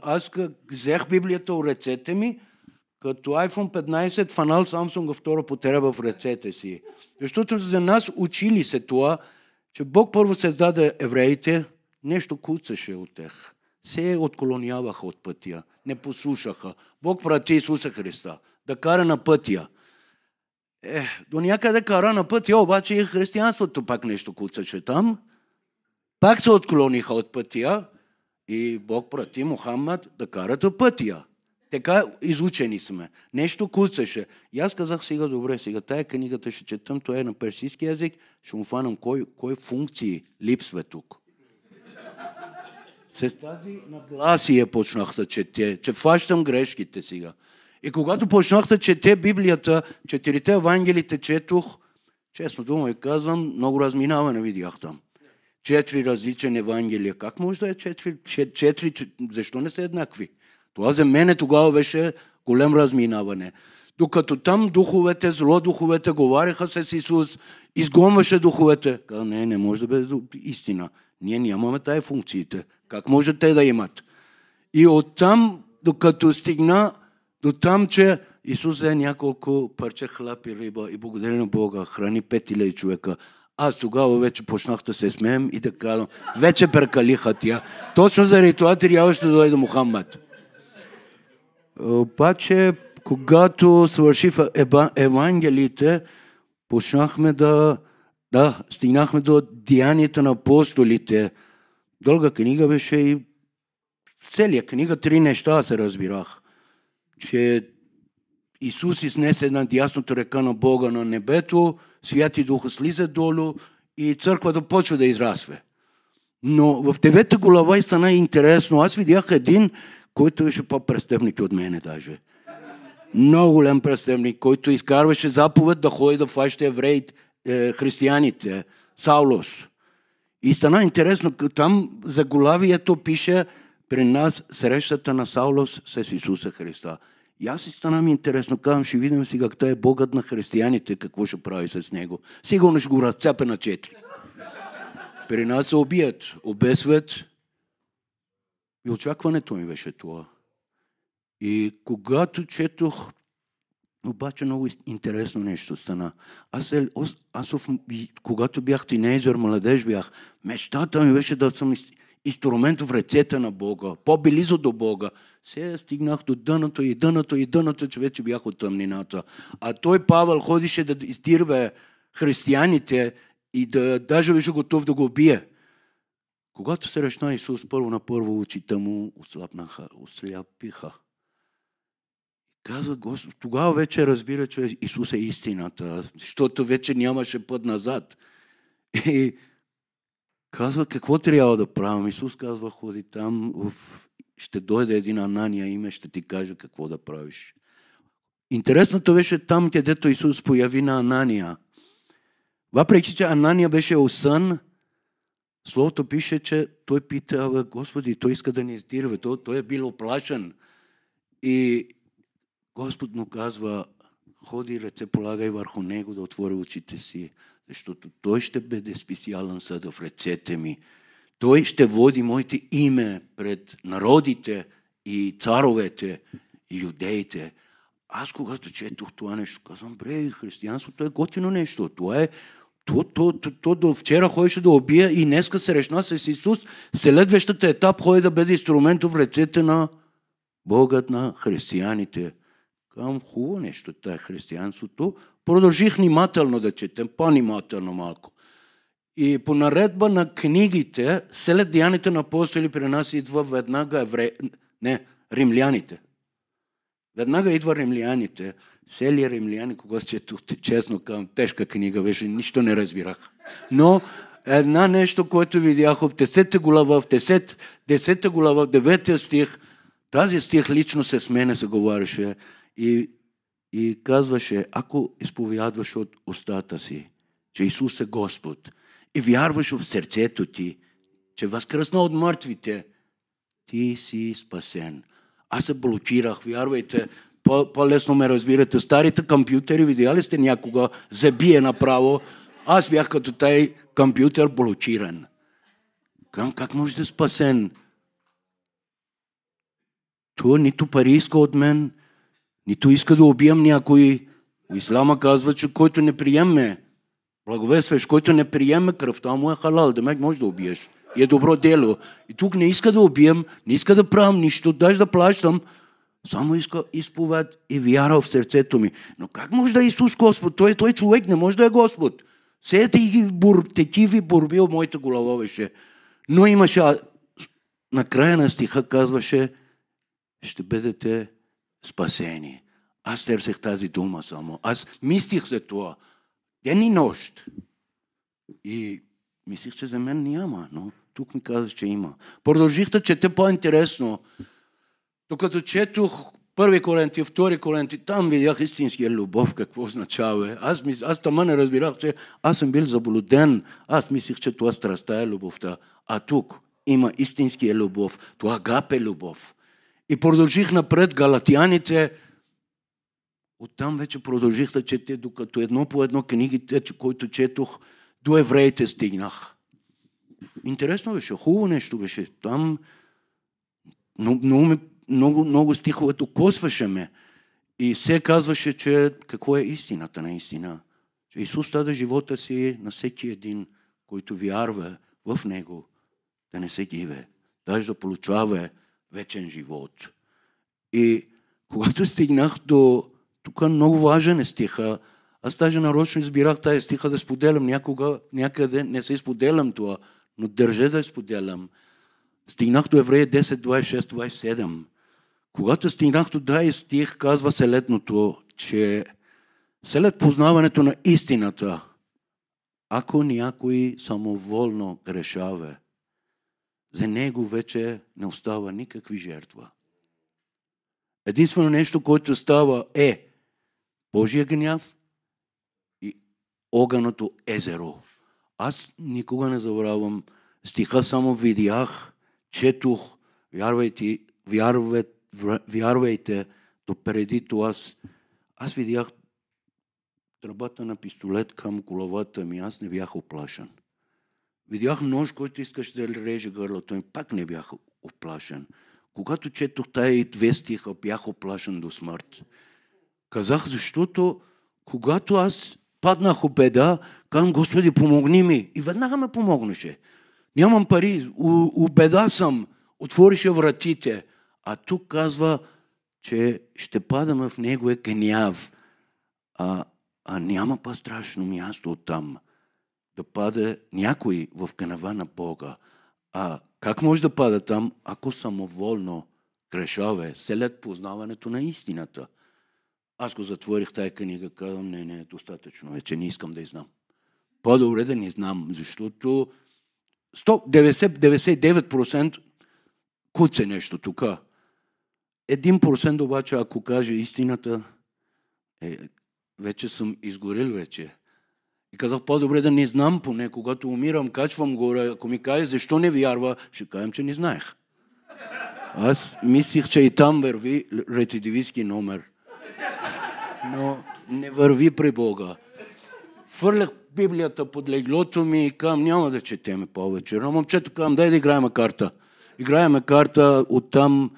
аз взех Библията от ръцете ми, като iPhone 15 фанал Samsung втора потреба в ръцете си. Защото за нас учили се това, че Бог първо създаде евреите, нещо куцаше от тях. Се отклоняваха от пътя, не послушаха. Бог прати Исуса Христа да кара на пътя. Е, до някъде кара на пътя, обаче и християнството пак нещо куцаше там. Пак се отклониха от пътя и Бог прати Мухаммад да карат пътя. Така изучени сме. Нещо куцаше. И аз казах сега, добре, сега тая книгата ще четам, това е на персийски язик, ще му фанам кой, кой функции липсва тук. С тази нагласие почнах да чете, че фащам грешките сега. И когато почнах да чете Библията, четирите евангелите четох, честно дума и казвам, много разминаване видях там. Четири различни евангелия. Как може да е четири? четири защо не са еднакви? Това за мене тогава беше голем разминаване. Докато там духовете, зло духовете говориха с Исус, изгонваше духовете. Каза, не, не може да бъде истина. Ние нямаме тая функциите. Как може те да имат? И оттам, докато стигна до там, че Исус е няколко парче хляб и риба и благодаря на Бога, храни пет или човека. Аз тогава вече почнах да се смеем и да казвам, вече прекалиха тя. Точно заради това трябваше да дойде Мухаммад. Обаче, когато свърших Евангелиите, почнахме да, да, стигнахме до деянията на апостолите. Дълга книга беше и целият книга три неща се разбирах. Че Исус изнесе на дясното река на Бога на небето, Святи Дух слиза долу и църквата почва да израсва. Но в девета глава и стана интересно. Аз видях един който беше по-престъпник от мене даже. Много голям престъпник, който изкарваше заповед да ходи да фаща евреи, е, християните, Саулос. И стана интересно, там за главието пише при нас срещата на Саулос с Исуса Христа. И аз си стана ми интересно, казвам, ще видим сега как е Богът на християните, какво ще прави с него. Сигурно ще го разцепе на четири. При нас се убият, обесват, и очакването ми беше това. И когато четох, обаче много интересно нещо стана. Аз, е, аз когато бях тинейджър, младеж бях, мечтата ми беше да съм инструмент в ръцете на Бога, по-близо до Бога. Сега стигнах до дъното и дъното и дъното, че вече бях от тъмнината. А той, Павел, ходише да издирва християните и да даже беше готов да го убие. Когато се речна Исус, първо на първо очите му ослабнаха, осляпиха. Казва Господ, тогава вече разбира, че Исус е истината, защото вече нямаше път назад. И казва, какво трябва да правим? Исус казва, ходи там ще дойде един Анания име, ще ти каже какво да правиш. Интересното беше там, където Исус появи на Анания. Въпреки, че Анания беше осън, Словото пише, че той пита, Господи, той иска да ни издирва, той, той е бил оплашен. И Господ му казва, ходи ръце, полагай върху него да отвори очите си, защото той ще бъде специален съд в ръцете ми. Той ще води моите име пред народите и царовете и юдеите. Аз когато четох това нещо, казвам, бре, християнството е готино нещо. Това е то, то, то, то до вчера ходеше да убия и днеска се решна с Исус. Следващата етап ходи да бъде инструмент в ръцете на Богът на християните. Казвам, хубаво нещо, това е християнството. Продължих внимателно да четем, по-внимателно малко. И по наредба на книгите, след деяните на апостоли при нас идва веднага евре... не, римляните. Веднага идва римляните. Сели римляни, кога четохте, честно към тежка книга беше, нищо не разбирах. Но една нещо, което видях в 10 глава, в 10, 10 глава, в 9 стих, тази стих лично с мене се говореше и, и казваше, ако изповядваш от устата си, че Исус е Господ и вярваш в сърцето ти, че възкръсна от мъртвите, ти си спасен. Аз се блокирах, вярвайте, по-лесно ме разбирате. Старите компютъри, видяли сте някога, забие направо. Аз бях като тай компютър блокиран. Към как може да е спасен? То нито пари иска от мен, нито иска да убием някой. Ислама казва, че който не приеме, благовестваш, който не приеме кръвта му е халал, да може да убиеш. И е добро дело. И тук не иска да убием, не иска да правим нищо, даже да плащам, само иска изповед и вяра в сърцето ми. Но как може да е Исус Господ? Той, той човек не може да е Господ. Все ги бур, такиви борби в моята глава беше. Но имаше, на края на стиха казваше, ще бъдете спасени. Аз търсех тази дума само. Аз мислих за това. Ден и нощ. И мислих, че за мен няма, но тук ми каза, че има. Продължих да чете по-интересно. Докато четох първи Коринти, втори Коринти, там видях истинския любов, какво означава. Аз, мис... аз тама не разбирах, че аз съм бил заблуден. Аз мислих, че това страста е любовта. А тук има истинския любов. Това гап е любов. И продължих напред галатяните. Оттам вече продължих да чете, докато едно по едно книгите, които четох, до евреите стигнах. Интересно беше, хубаво нещо беше. Там много, много ме много, много стихове докосваше ме. И се казваше, че какво е истината наистина. Че Исус даде живота си на всеки един, който вярва в Него, да не се гиве, даже да получава вечен живот. И когато стигнах до... Тук много важен е стиха. Аз даже нарочно избирах тази стиха да споделям. Някога, някъде не се споделям това, но държа да споделям. Стигнах до Еврея 10, 26, 27. Когато стигнах до 20 стих, казва следното, че след познаването на истината, ако някой самоволно грешава, за него вече не остава никакви жертва. Единствено нещо, което става е Божия гняв и огъното езеро. Аз никога не забравям стиха, само видях, четох, вярвайте, вярвайте, вярвайте, до преди това аз, аз видях тръбата на пистолет към главата ми, аз не бях оплашен. Видях нож, който искаш да реже гърлото ми, пак не бях оплашен. Когато четох тая и две стиха, бях оплашен до смърт. Казах, защото когато аз паднах в беда, казвам, Господи, помогни ми. И веднага ме помогнеше. Нямам пари, у, у беда съм. Отворише вратите. А тук казва, че ще падаме в неговия гняв. А, а няма по-страшно място от там да пада някой в гнева на Бога. А как може да пада там, ако самоволно грешаве след познаването на истината? Аз го затворих тая книга, казвам, не, не, достатъчно вече не искам да знам. По-добре да не знам, защото 199% куце нещо тук. Един процент обаче, ако каже истината, е, вече съм изгорил вече. И казах, по-добре да не знам, поне когато умирам, качвам горе. Ако ми каже, защо не вярва, ще кажем, че не знаех. Аз мислих, че и там върви рецидивистски номер. Но не върви при Бога. Фърлях Библията под леглото ми и казвам, няма да четеме повече. Но момчето казвам, дай да играем карта. Играем карта, оттам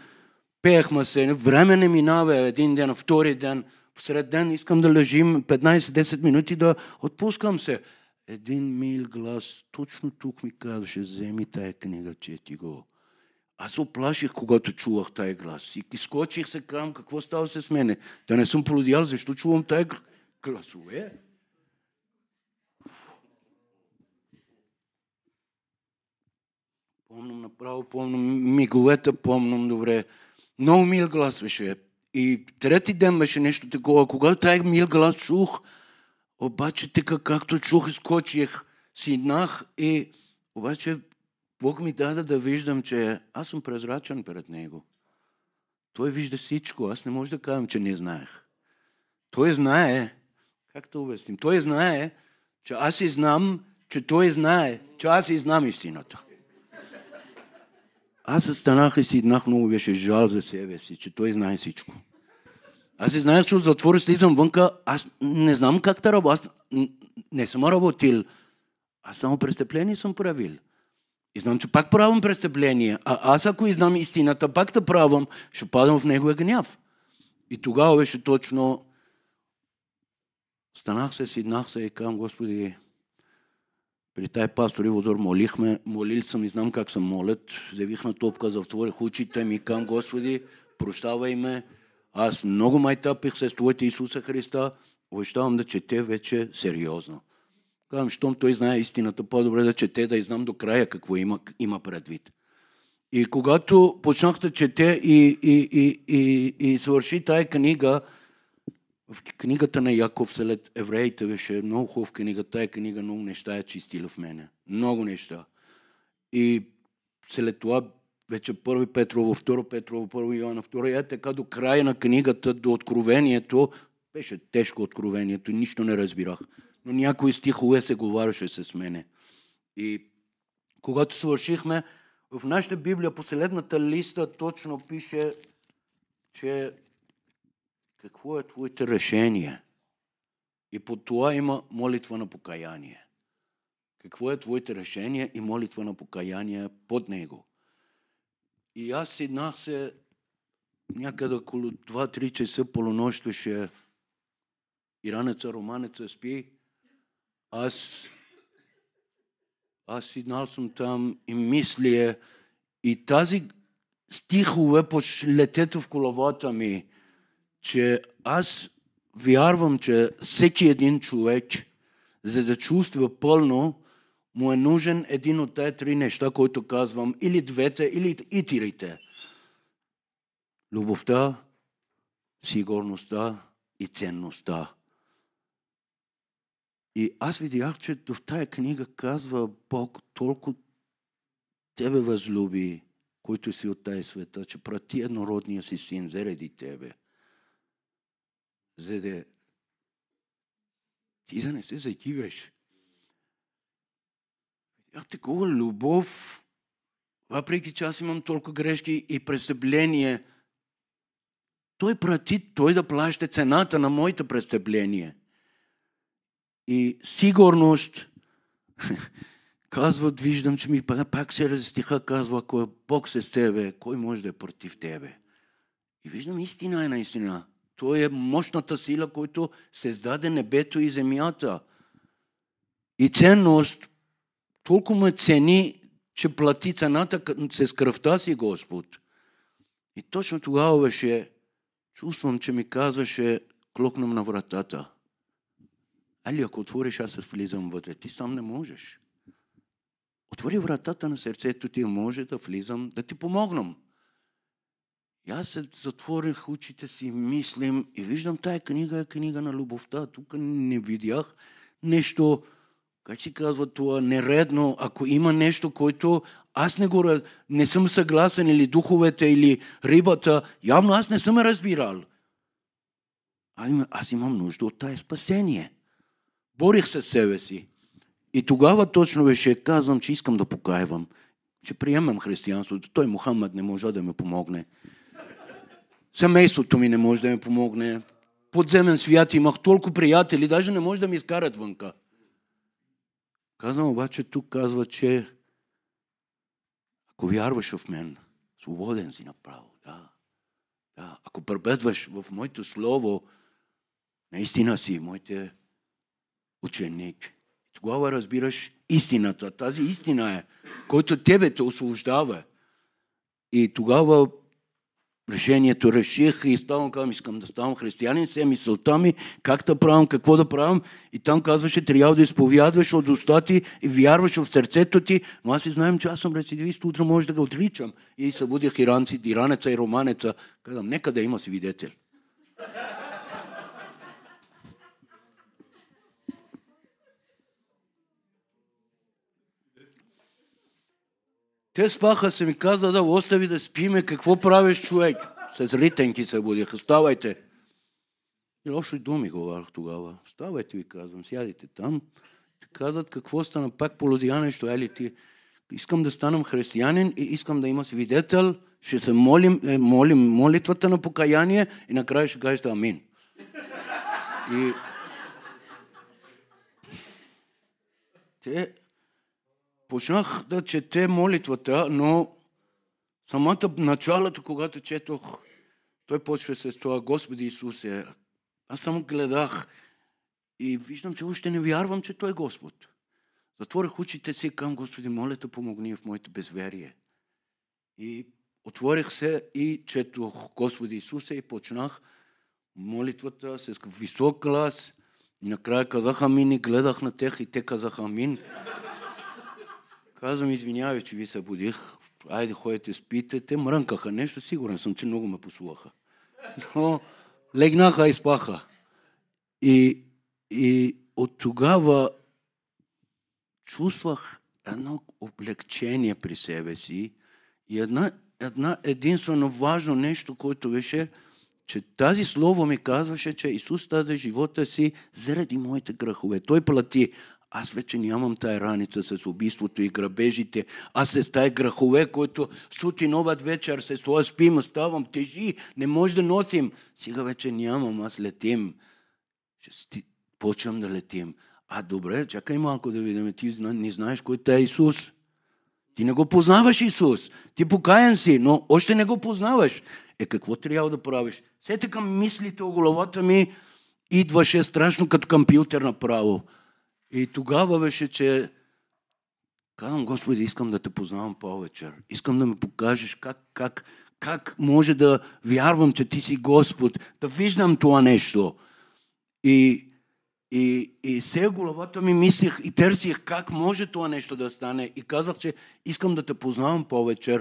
пеехме се. Време не минава един ден, втори ден. Сред ден искам да лежим 15-10 минути да отпускам се. Един мил глас точно тук ми казваше, вземи тая книга, чети го. Аз оплаших, когато чувах тая глас. И изкочих се към какво става с мене. Да не съм полудял, защо чувам тая гласове? Помням направо, помням миговете, помням добре. Много мил глас беше. И трети ден беше нещо такова. Когато тая мил глас чух, обаче така както чух, изкочих, сиднах и обаче Бог ми даде да виждам, че аз съм презрачен пред Него. Той вижда всичко. Аз не може да кажам, че не знаех. Той знае, как да обясним, той знае, че аз и знам, че той знае, че аз и знам истината. Аз станах и си иднах, много беше жал за себе си, че той знае всичко. Аз и знаех, че от затвора слизам вънка, аз не знам как да работя, аз не съм работил, аз само престъпление съм правил. И знам, че пак правам престъпление. А аз ако и знам истината, пак да правам, ще падам в неговия гняв. И тогава беше точно станах се, сиднах се и казвам, Господи, при тая пастор Иводор молихме, молил съм и знам как съм молят. Завих на топка, затворих очите ми, кам Господи, прощавай ме. Аз много майтапих се с Твоите Исуса Христа. Обещавам да чете вече сериозно. Казвам, щом той знае истината, по-добре да чете, да и знам до края какво има, има предвид. И когато почнах да чете и, и, и, и, и свърши тая книга, в книгата на Яков след евреите беше много хубав книга. Тая книга много неща е чистила в мене. Много неща. И след това вече първи Петрово, второ Петрово, първо Йоанна, второ и е така до края на книгата, до откровението. Беше тежко откровението, нищо не разбирах. Но някои стихове се говореше с мене. И когато свършихме, в нашата Библия, последната листа точно пише, че какво е твоето решение? И по това има молитва на покаяние. Какво е твоето решение и молитва на покаяние под него? И аз седнах се някъде около 2-3 часа полунощ беше иранеца, романеца спи. Аз аз седнал съм там и мисля и тази стихове летето в коловата ми че аз вярвам, че всеки един човек, за да чувства пълно, му е нужен един от тези три неща, които казвам, или двете, или и трите. Любовта, сигурността и ценността. И аз видях, че в тая книга казва Бог толкова тебе възлюби, който си от тая света, че прати еднородния си син заради тебе за да ти да не се закиваш. Видях такова любов, въпреки че аз имам толкова грешки и престъпления, той прати, той да плаща цената на моите престъпления. И сигурност, казват, виждам, че ми пак се разстиха, казва, ако е Бог с тебе, кой може да е против тебе? И виждам, истина е наистина. Той е мощната сила, която създаде небето и земята. И ценност, толкова ме цени, че плати цената с кръвта си Господ. И точно тогава беше, чувствам, че ми казваше, клокнам на вратата. Али, ако отвориш, аз влизам вътре. Ти сам не можеш. Отвори вратата на сърцето ти, може да влизам, да ти помогнам. И аз се затворих очите си, мислим и виждам тая книга е книга на любовта. Тук не видях нещо, как си казва това, нередно. Ако има нещо, което аз не, го, не съм съгласен или духовете, или рибата, явно аз не съм разбирал. Аз имам нужда от тая спасение. Борих се с себе си. И тогава точно беше казвам, че искам да покаявам, че приемам християнството. Той Мухаммад не може да ме помогне. Семейството ми не може да ми помогне. Подземен свят имах толкова приятели, даже не може да ми изкарат вънка. Казвам обаче, тук казва, че ако вярваш в мен, свободен си направо. Да. да. Ако пърбедваш в моето слово, наистина си моите ученик. Тогава разбираш истината. Тази истина е, който тебе те освобождава. И тогава решението реших и ставам, казвам, искам да ставам християнин, се мисълта ми, как да правим, какво да правим. И там казваше, трябва да изповядваш от устата ти и вярваш в сърцето ти, но аз и знаем, че аз съм рецидивист, утре може да го отричам. И събудих иранци, иранеца и романеца. Казвам, нека да има свидетел. Те спаха се ми каза да остави да спиме, какво правиш човек? С ритенки се будиха, ставайте. И лошо думи говорих тогава. Ставайте ви казвам, сядите там. Те казват какво стана пак полудия що ели ти. Искам да станам християнин и искам да има свидетел. Ще се молим, е, молим молитвата на покаяние и накрая ще кажете амин. И те почнах да чете молитвата, но самата началото, когато четох, той почва с това Господи Исусе. Аз само гледах и виждам, че още не вярвам, че Той е Господ. Затворих очите си към Господи, моля те помогни в моето безверие. И отворих се и четох Господи Исусе и почнах молитвата с висок глас. И накрая казах амин и гледах на тях и те казаха амин. Казвам, извинявай, че ви събудих. Айде, ходете, спите. Те мрънкаха нещо. Сигурен съм, че много ме послуха. Но легнаха и спаха. И, и от тогава чувствах едно облегчение при себе си и една, една единствено важно нещо, което беше, че тази слово ми казваше, че Исус даде живота си заради моите грехове. Той плати. Аз вече нямам тая раница с убийството и грабежите. Аз с тая грехове, които сутрин, обед, вечер се своя спим, ставам, тежи, не може да носим. Сега вече нямам, аз летим. Ще почвам да летим. А добре, чакай малко да видим. Ти не знаеш кой е Исус. Ти не го познаваш Исус. Ти покаян си, но още не го познаваш. Е, какво трябва да правиш? Сете към мислите о главата ми идваше страшно като компютър направо. И тогава беше, че казвам, Господи, искам да те познавам повече. Искам да ми покажеш как, как, как може да вярвам, че ти си Господ, да виждам това нещо. И, и, и сега главата ми мислих и търсих как може това нещо да стане. И казах, че искам да те познавам повече.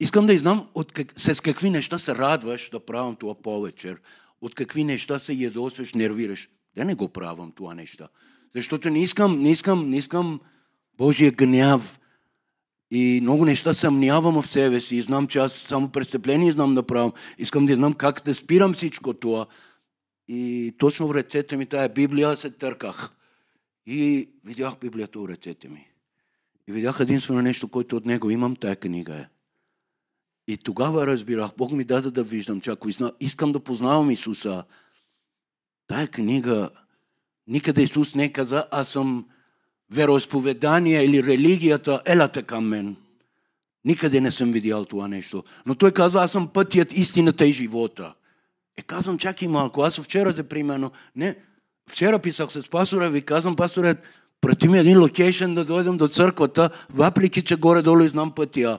Искам да знам от как, с какви неща се радваш да правям това повече. От какви неща се ядосваш, нервираш. Да не го правям това неща. Защото не искам, не искам, не искам Божия гняв. И много неща съмнявам в себе си. И знам, че аз само престъпление знам да правя. Искам да знам как да спирам всичко това. И точно в ръцете ми тая Библия се търках. И видях Библията в ръцете ми. И видях единствено нещо, което от него имам, тая книга е. И тогава разбирах, Бог ми даде да виждам, че ако искам да познавам Исуса, тая книга Никъде Исус не каза, аз съм вероисповедание или религията, елате към мен. Никъде не съм видял това нещо. Но той казва, аз съм пътят, истината и живота. Е, казвам, чакай малко, аз вчера за примерно, не, вчера писах с пастора, ви казвам, пасторът, прати ми един локейшн да дойдем до църквата, въпреки, че горе-долу знам пътя.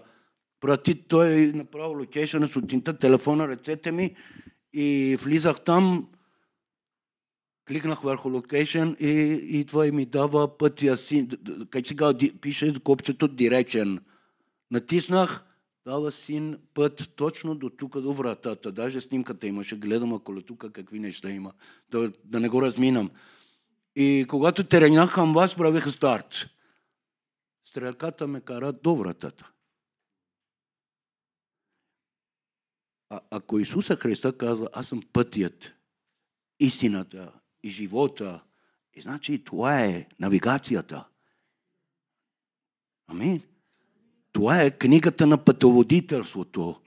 Прати той направо локейшн сутринта, телефона, ръцете ми и влизах там, Кликнах върху локейшн и идва и ми дава пътя си, как се пише копчето Direction. Натиснах, дава син път точно до тук, до вратата. Даже снимката имаше, гледам ако тук какви неща има, да, да не го разминам. И когато теренях към вас, правих старт. Стрелката ме кара до вратата. А, ако Исуса Христа казва, аз съм пътят, истината и живота, и значи това е навигацията. Амин. Това е книгата на пътоводителството.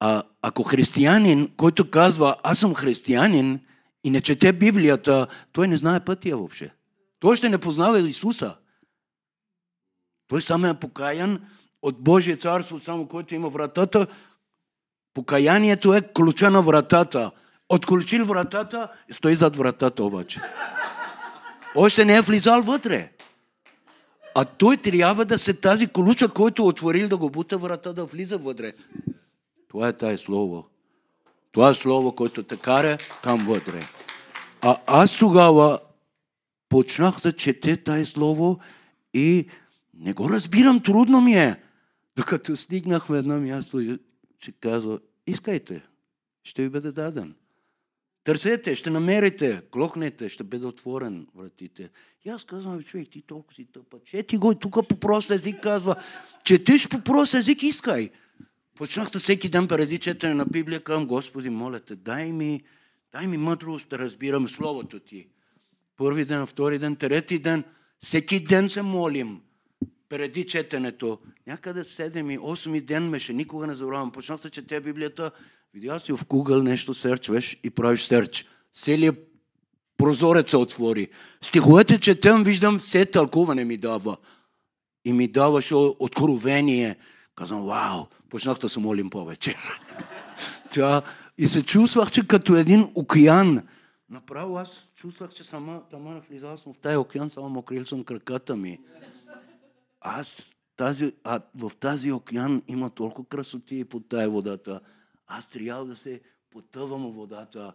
А ако християнин, който казва, аз съм християнин и не чете Библията, той не знае пътя въобще. Той ще не познава Исуса. Той само е покаян от Божие царство, само който има вратата. Покаянието е ключа на вратата. Отключил вратата, стои зад вратата обаче. Още не е влизал вътре. А той трябва да се тази ключа, който отворил да го бута врата, да влиза вътре. Това е тая слово. Това е слово, което те кара към вътре. А аз тогава почнах да чете тая слово и не го разбирам, трудно ми е. Докато стигнахме едно място, че казва, искайте, ще ви бъде даден. Търсете, ще намерите, клокнете, ще бъде отворен вратите. И аз казвам, човек, ти толкова си тъпа. Чети го, тук по прост език казва, четиш по прост език, искай. Почнах да всеки ден преди четене на Библия към Господи, моля те, дай ми, дай ми мъдрост да разбирам Словото Ти. Първи ден, втори ден, трети ден, всеки ден се молим преди четенето. Някъде 7 и 8 ден меше, никога не забравям. Почнах да чете Библията, видял си в Google нещо серчваш и правиш серч. Целият прозорец се отвори. Стиховете четем, виждам, все тълкуване ми дава. И ми даваше откровение. Казвам, вау, почнах да се молим повече. Тя, и се чувствах, че като един океан. Направо аз чувствах, че сама, тама влизал съм в тази океан, само мокрил съм краката ми. Аз тази, а в тази океан има толкова красоти под тая водата. Аз трябва да се потъвам в водата,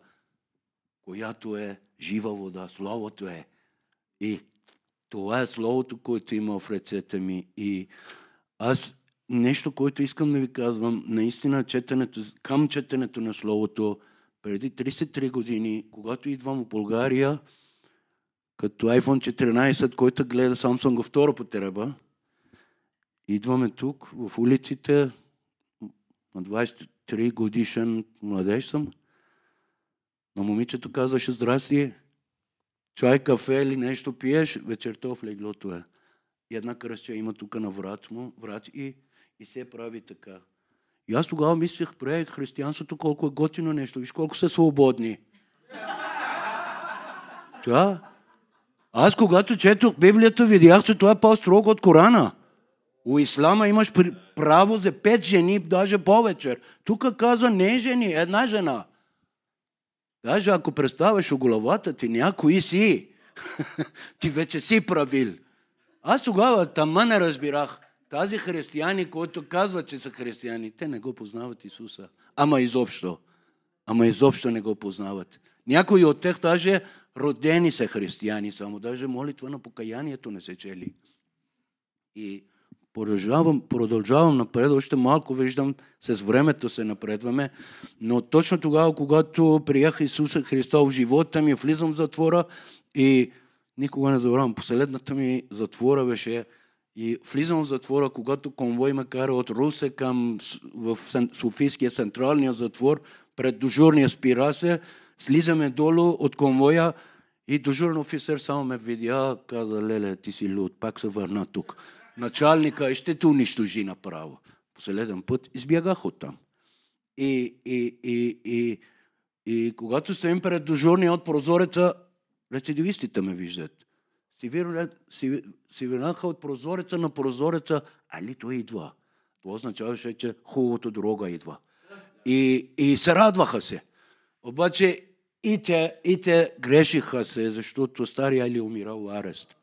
която е жива вода. Словото е. И това е Словото, което има в ръцете ми. И аз нещо, което искам да ви казвам, наистина четенето, към четенето на Словото, преди 33 години, когато идвам в България, като iPhone 14, който гледа Samsung второ по тереба, идваме тук, в улиците, на 23 годишен младеж съм, на момичето казваше, здрасти, чай, кафе или нещо пиеш, вечерта в леглото е. И една кръстя има тук на врат му, врат и, и се прави така. И аз тогава мислех, пре, християнството колко е готино нещо, виж колко са свободни. Това. Аз когато четох Библията, видях, че това е по-строго от Корана. У ислама имаш право за пет жени, даже повече. Тук казва не жени, една жена. Даже ако представяш у главата ти някой си, ти вече си правил. Аз тогава тама не разбирах. Тази християни, които казват, че са християни, те не го познават Исуса. Ама изобщо. Ама изобщо не го познават. Някои от тях даже родени са християни само. Даже молитва на покаянието не се чели. И Продължавам, продължавам напред, още малко виждам, с времето се напредваме, но точно тогава, когато приях Исуса Христа в живота ми, влизам в затвора и никога не забравям, последната ми затвора беше и влизам в затвора, когато конвой ме кара от Русе към в Софийския централния затвор, пред дежурния спира слизаме долу от конвоя и дежурен офицер само ме видя, каза, леле, ти си луд, пак се върна тук началника ще те унищожи направо. Последен път избягах от там. И, и, и, и, и когато стоим пред дежурния от прозореца, рецидивистите ме виждат. Си върнаха от прозореца на прозореца, али той идва. Това означаваше, че хубавото дорога идва. И, и се радваха се. Обаче и те, и те грешиха се, защото стария Али умирал арест.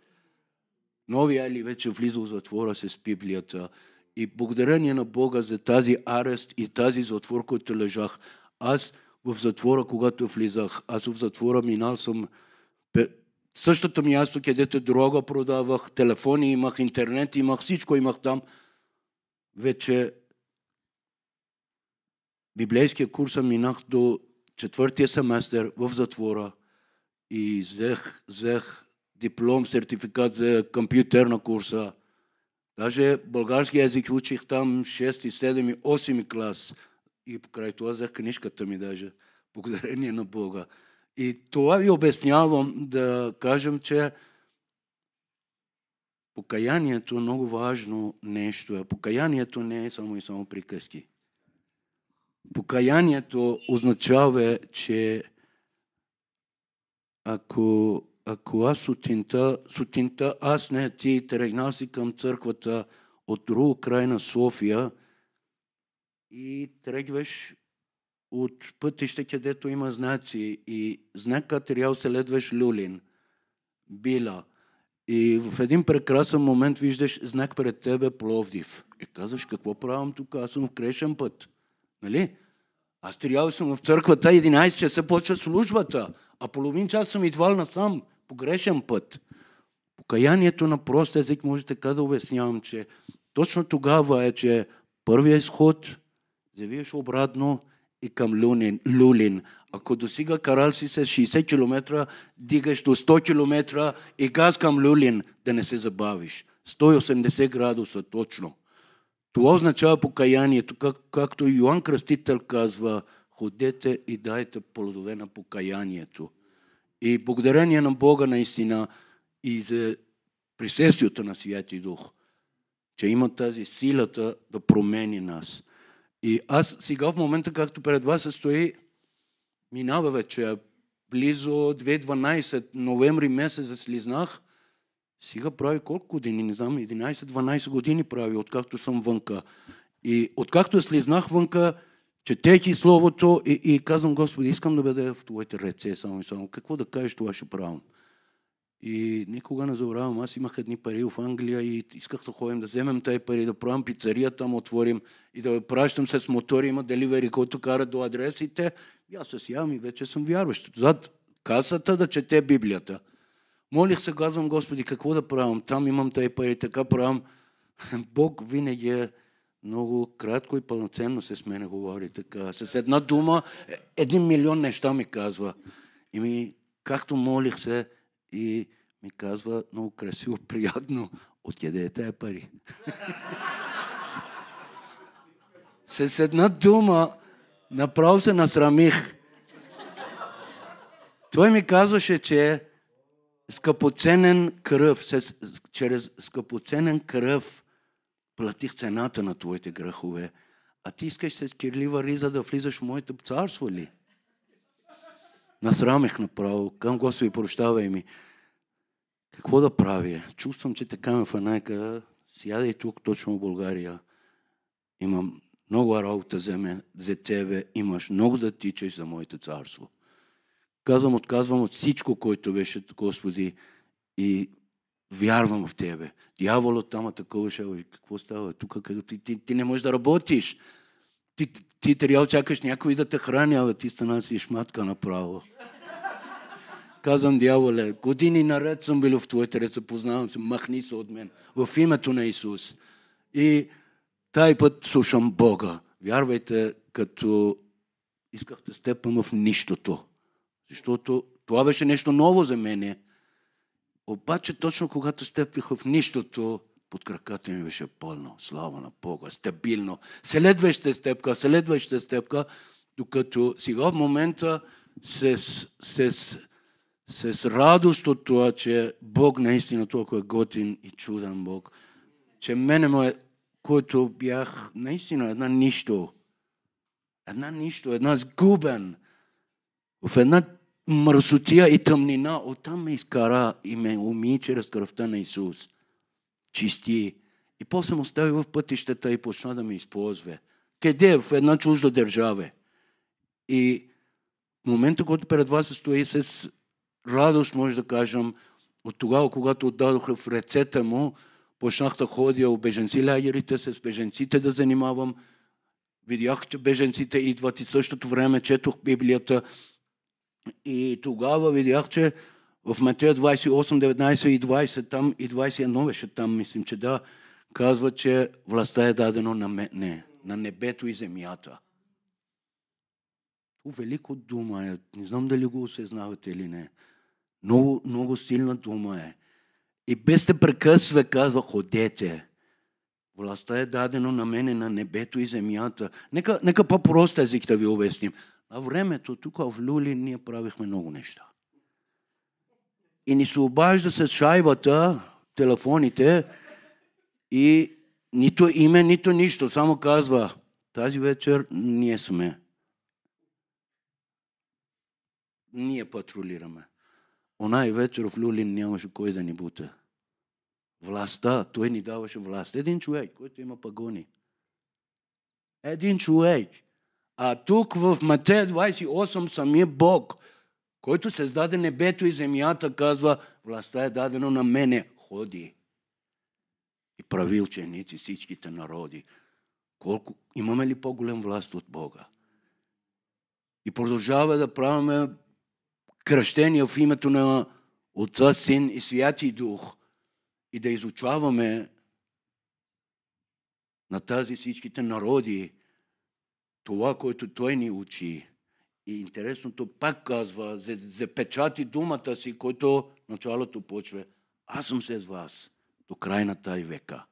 Новия Али вече влиза в затвора с Библията. И благодарение на Бога за тази арест и тази затвор, който лежах, аз в затвора, когато влизах, аз в затвора минал съм същото място, където дрога продавах, телефони имах, интернет имах, всичко имах там. Вече библейския курс минах до четвъртия семестър в затвора и взех, взех диплом, сертификат за компютърна курса. Даже български язик учих там 6, 7 и 8 клас. И покрай това взех книжката ми даже. Благодарение на Бога. И това ви обяснявам да кажем, че покаянието е много важно нещо. Покаянието не е само и само приказки. Покаянието означава, че ако, ако аз сутинта, сутинта, аз не ти тръгнал си към църквата от друг край на София и тръгваш от пътища, където има знаци и знака трябва следваш Люлин, Била. И в един прекрасен момент виждаш знак пред тебе Пловдив. И казваш, какво правим тук? Аз съм в крешен път. Нали? Аз трябва съм в църквата, 11 часа почва службата, а половин час съм идвал насам, по грешен път. Покаянието на прост език може така да обяснявам, че точно тогава е, че първият изход завиеш обратно и към Люлин. Люлин. Ако достига карал си с 60 км, дигаш до 100 км и газ към Люлин, да не се забавиш. 180 градуса точно. Това означава покаянието, как, както Йоанн Кръстител казва, ходете и дайте плодове на покаянието. И благодарение на Бога наистина и за присъствието на Святи Дух, че има тази силата да промени нас. И аз сега в момента, както пред вас стои, минава вече близо 2012, ноември месец слизнах, сега прави колко години, не знам, 11-12 години прави, откакто съм вънка. И откакто слизнах вънка, четейки Словото и, и казвам, Господи, искам да бъда в Твоите ръце, само и само. Какво да кажеш, това ще правим. И никога не забравям, аз имах едни пари в Англия и исках да ходим да вземем тези пари, да правим пицария там, отворим и да пращам с мотори, има деливери, който кара до адресите. И аз се ям и вече съм вярващ. Зад касата да чете Библията. Молих се, казвам, Господи, какво да правим? Там имам тези пари, така правим. Бог винаги е много кратко и пълноценно се с мене говори така. С една дума, е, един милион неща ми казва. И ми, както молих се, и ми казва много красиво, приятно, откъде е пари? с една дума, направо се насрамих. Той ми казваше, че скъпоценен кръв, с, чрез скъпоценен кръв платих цената на твоите грехове. А ти искаш с кирлива риза да влизаш в моето царство ли? Насрамих направо. Към Господи, прощавай ми. Какво да правя? Чувствам, че така ме фанайка. Сядай тук, точно в България. Имам много работа за, мен, за тебе. Имаш много да тичаш за моето царство. Казвам, отказвам от всичко, което беше, Господи, и вярвам в Тебе. Дяволът там такова ще какво става? Тук ти, ти, ти, не можеш да работиш. Ти, ти, ти трябва чакаш някой да те храни, а ти стана си шматка направо. Казвам, дяволе, години наред съм бил в Твоите ръце, познавам се, махни се от мен. В името на Исус. И тай път слушам Бога. Вярвайте, като исках да степам в нищото. Защото това беше нещо ново за мене. Обаче точно когато стъпих в нищото, под краката ми беше пълно. Слава на Бога, стабилно. Следваща стъпка, следваща стъпка, докато сега в момента с, с, с, с радост от това, че Бог наистина толкова е готин и чуден Бог, че мене му е, който бях наистина една нищо, една нищо, една сгубен, в една мърсотия и тъмнина, оттам ме изкара и ме уми чрез кръвта на Исус. Чисти. И после му остави в пътищата и почна да ме използва. Къде? В една чужда държава. И в момента, който пред вас стои с радост, може да кажем, от тогава, когато отдадох в ръцете му, почнах да ходя в беженци лагерите, с беженците да занимавам. Видях, че беженците идват и същото време четох Библията и тогава видях, че в Матея 28, 19 и 20 там и 21 беше там, мислим, че да, казва, че властта е дадено на, ме, не, на небето и земята. Това велико дума е. Не знам дали го осъзнавате или не. Много, много силна дума е. И без да прекъсва, казва, ходете. Властта е дадено на мене на небето и земята. Нека, нека по-прост език да ви обясним. На времето, тук в Люли, ние правихме много неща. И ни се обажда с шайбата, телефоните, и нито име, нито нищо. Само казва, тази вечер ние сме. Ние патрулираме. Она и вечер в Люлин нямаше кой да ни бута. Властта, той ни даваше власт. Един човек, който има пагони. Един човек. А тук в Матея 28 самия Бог, който създаде небето и земята, казва, властта е дадено на мене. Ходи. И прави ученици всичките народи. Колко, имаме ли по-голем власт от Бога? И продължава да правиме кръщения в името на Отца, Син и Святи Дух и да изучаваме на тази всичките народи това, което Той ни учи. И интересното пак казва, запечати думата си, който началото почва. Аз съм се с вас до край на тази века.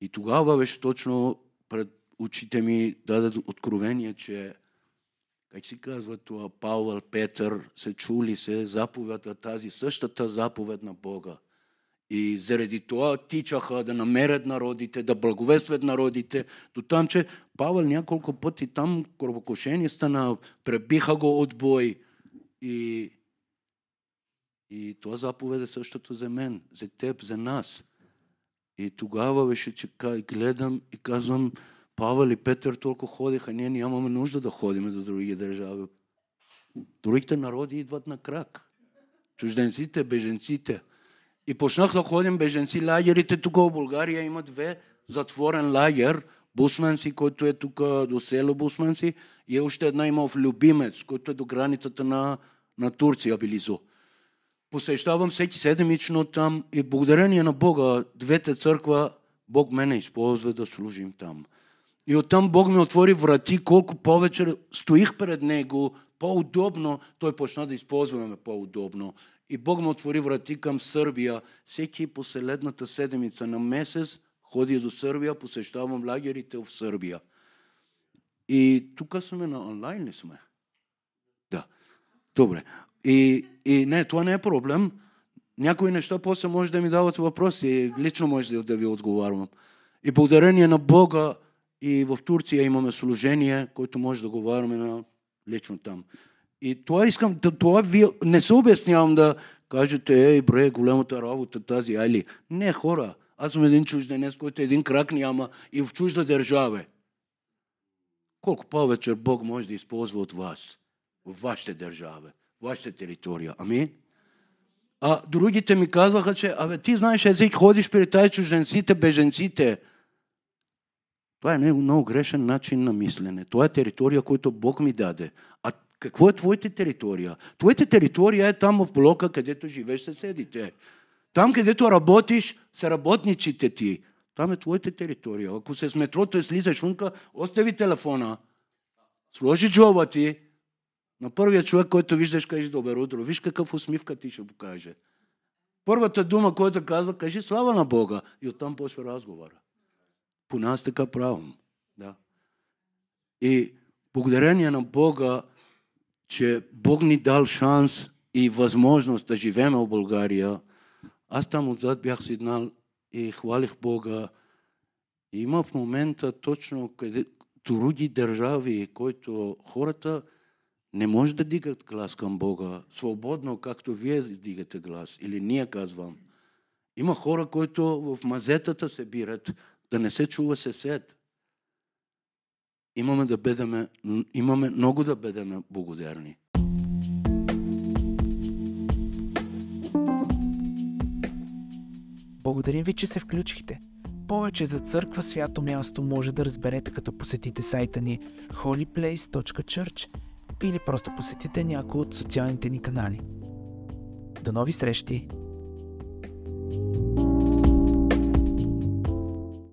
И тогава беше точно пред очите ми даде откровение, че как си казва това, Павел, Петър, се чули се заповедта тази, същата заповед на Бога. И заради това тичаха да намерят народите, да благовестват народите, до там, че Павел няколко пъти там кръвокошение стана, пребиха го от бой. И, и това заповед е същото за мен, за теб, за нас. И тогава беше, че гледам и казвам, Павел и Петър толкова ходиха, ние нямаме нужда да ходим до други държави. Другите народи идват на крак. Чужденците, беженците. И почнах да ходим беженци лагерите. Тук в България има две затворен лагер. Бусманси, който е тук до село Бусманси. И още една има в Любимец, който е до границата на, на Турция, Билизо. Посещавам всеки седмично там и благодарение на Бога, двете църква, Бог мене използва да служим там. И оттам Бог ми отвори врати, колко повече стоих пред Него, по-удобно, Той почна да използваме по-удобно. И Бог му отвори врати към Сърбия. Всеки последната седмица на месец ходи до Сърбия, посещавам лагерите в Сърбия. И тук сме на онлайн ли сме? Да. Добре. И, и не, това не е проблем. Някои неща после може да ми дават въпроси. Лично може да ви отговарям. И благодарение на Бога и в Турция имаме служение, което може да говорим на лично там. И това искам, това ви не се обяснявам да кажете, ей, бре, голямата работа тази, али. Не, хора, аз съм един чужденец, който един крак няма и в чужда държава. Колко повече Бог може да използва от вас, в вашите държави, в вашата територия. Ами? А другите ми казваха, че, абе, ти знаеш език, ходиш при тази чужденците, беженците. Това е много грешен начин на мислене. Това е територия, която Бог ми даде. А какво е твоята територия? Твоята територия е там в блока, където живееш съседите. Там, където работиш, са работничите ти. Там е твоята територия. Ако се с метрото и слизаш вънка, остави телефона. Сложи джоба ти. На първия човек, който виждаш, кажи добър утро. Виж какъв усмивка ти ще покаже. Първата дума, която казва, кажи слава на Бога. И оттам почва разговора. По нас така правим. Да. И благодарение на Бога, че Бог ни дал шанс и възможност да живеем в България, аз там отзад бях седнал и хвалих Бога. И има в момента точно къде, други държави, които хората не може да дигат глас към Бога свободно, както вие дигате глас. Или ние казвам. Има хора, които в мазетата се бират, да не се чува съсед. Имаме, да бъдеме, имаме много да бъдем благодарни. Благодарим ви, че се включихте. Повече за църква свято място може да разберете като посетите сайта ни holyplace.church или просто посетите някой от социалните ни канали. До нови срещи!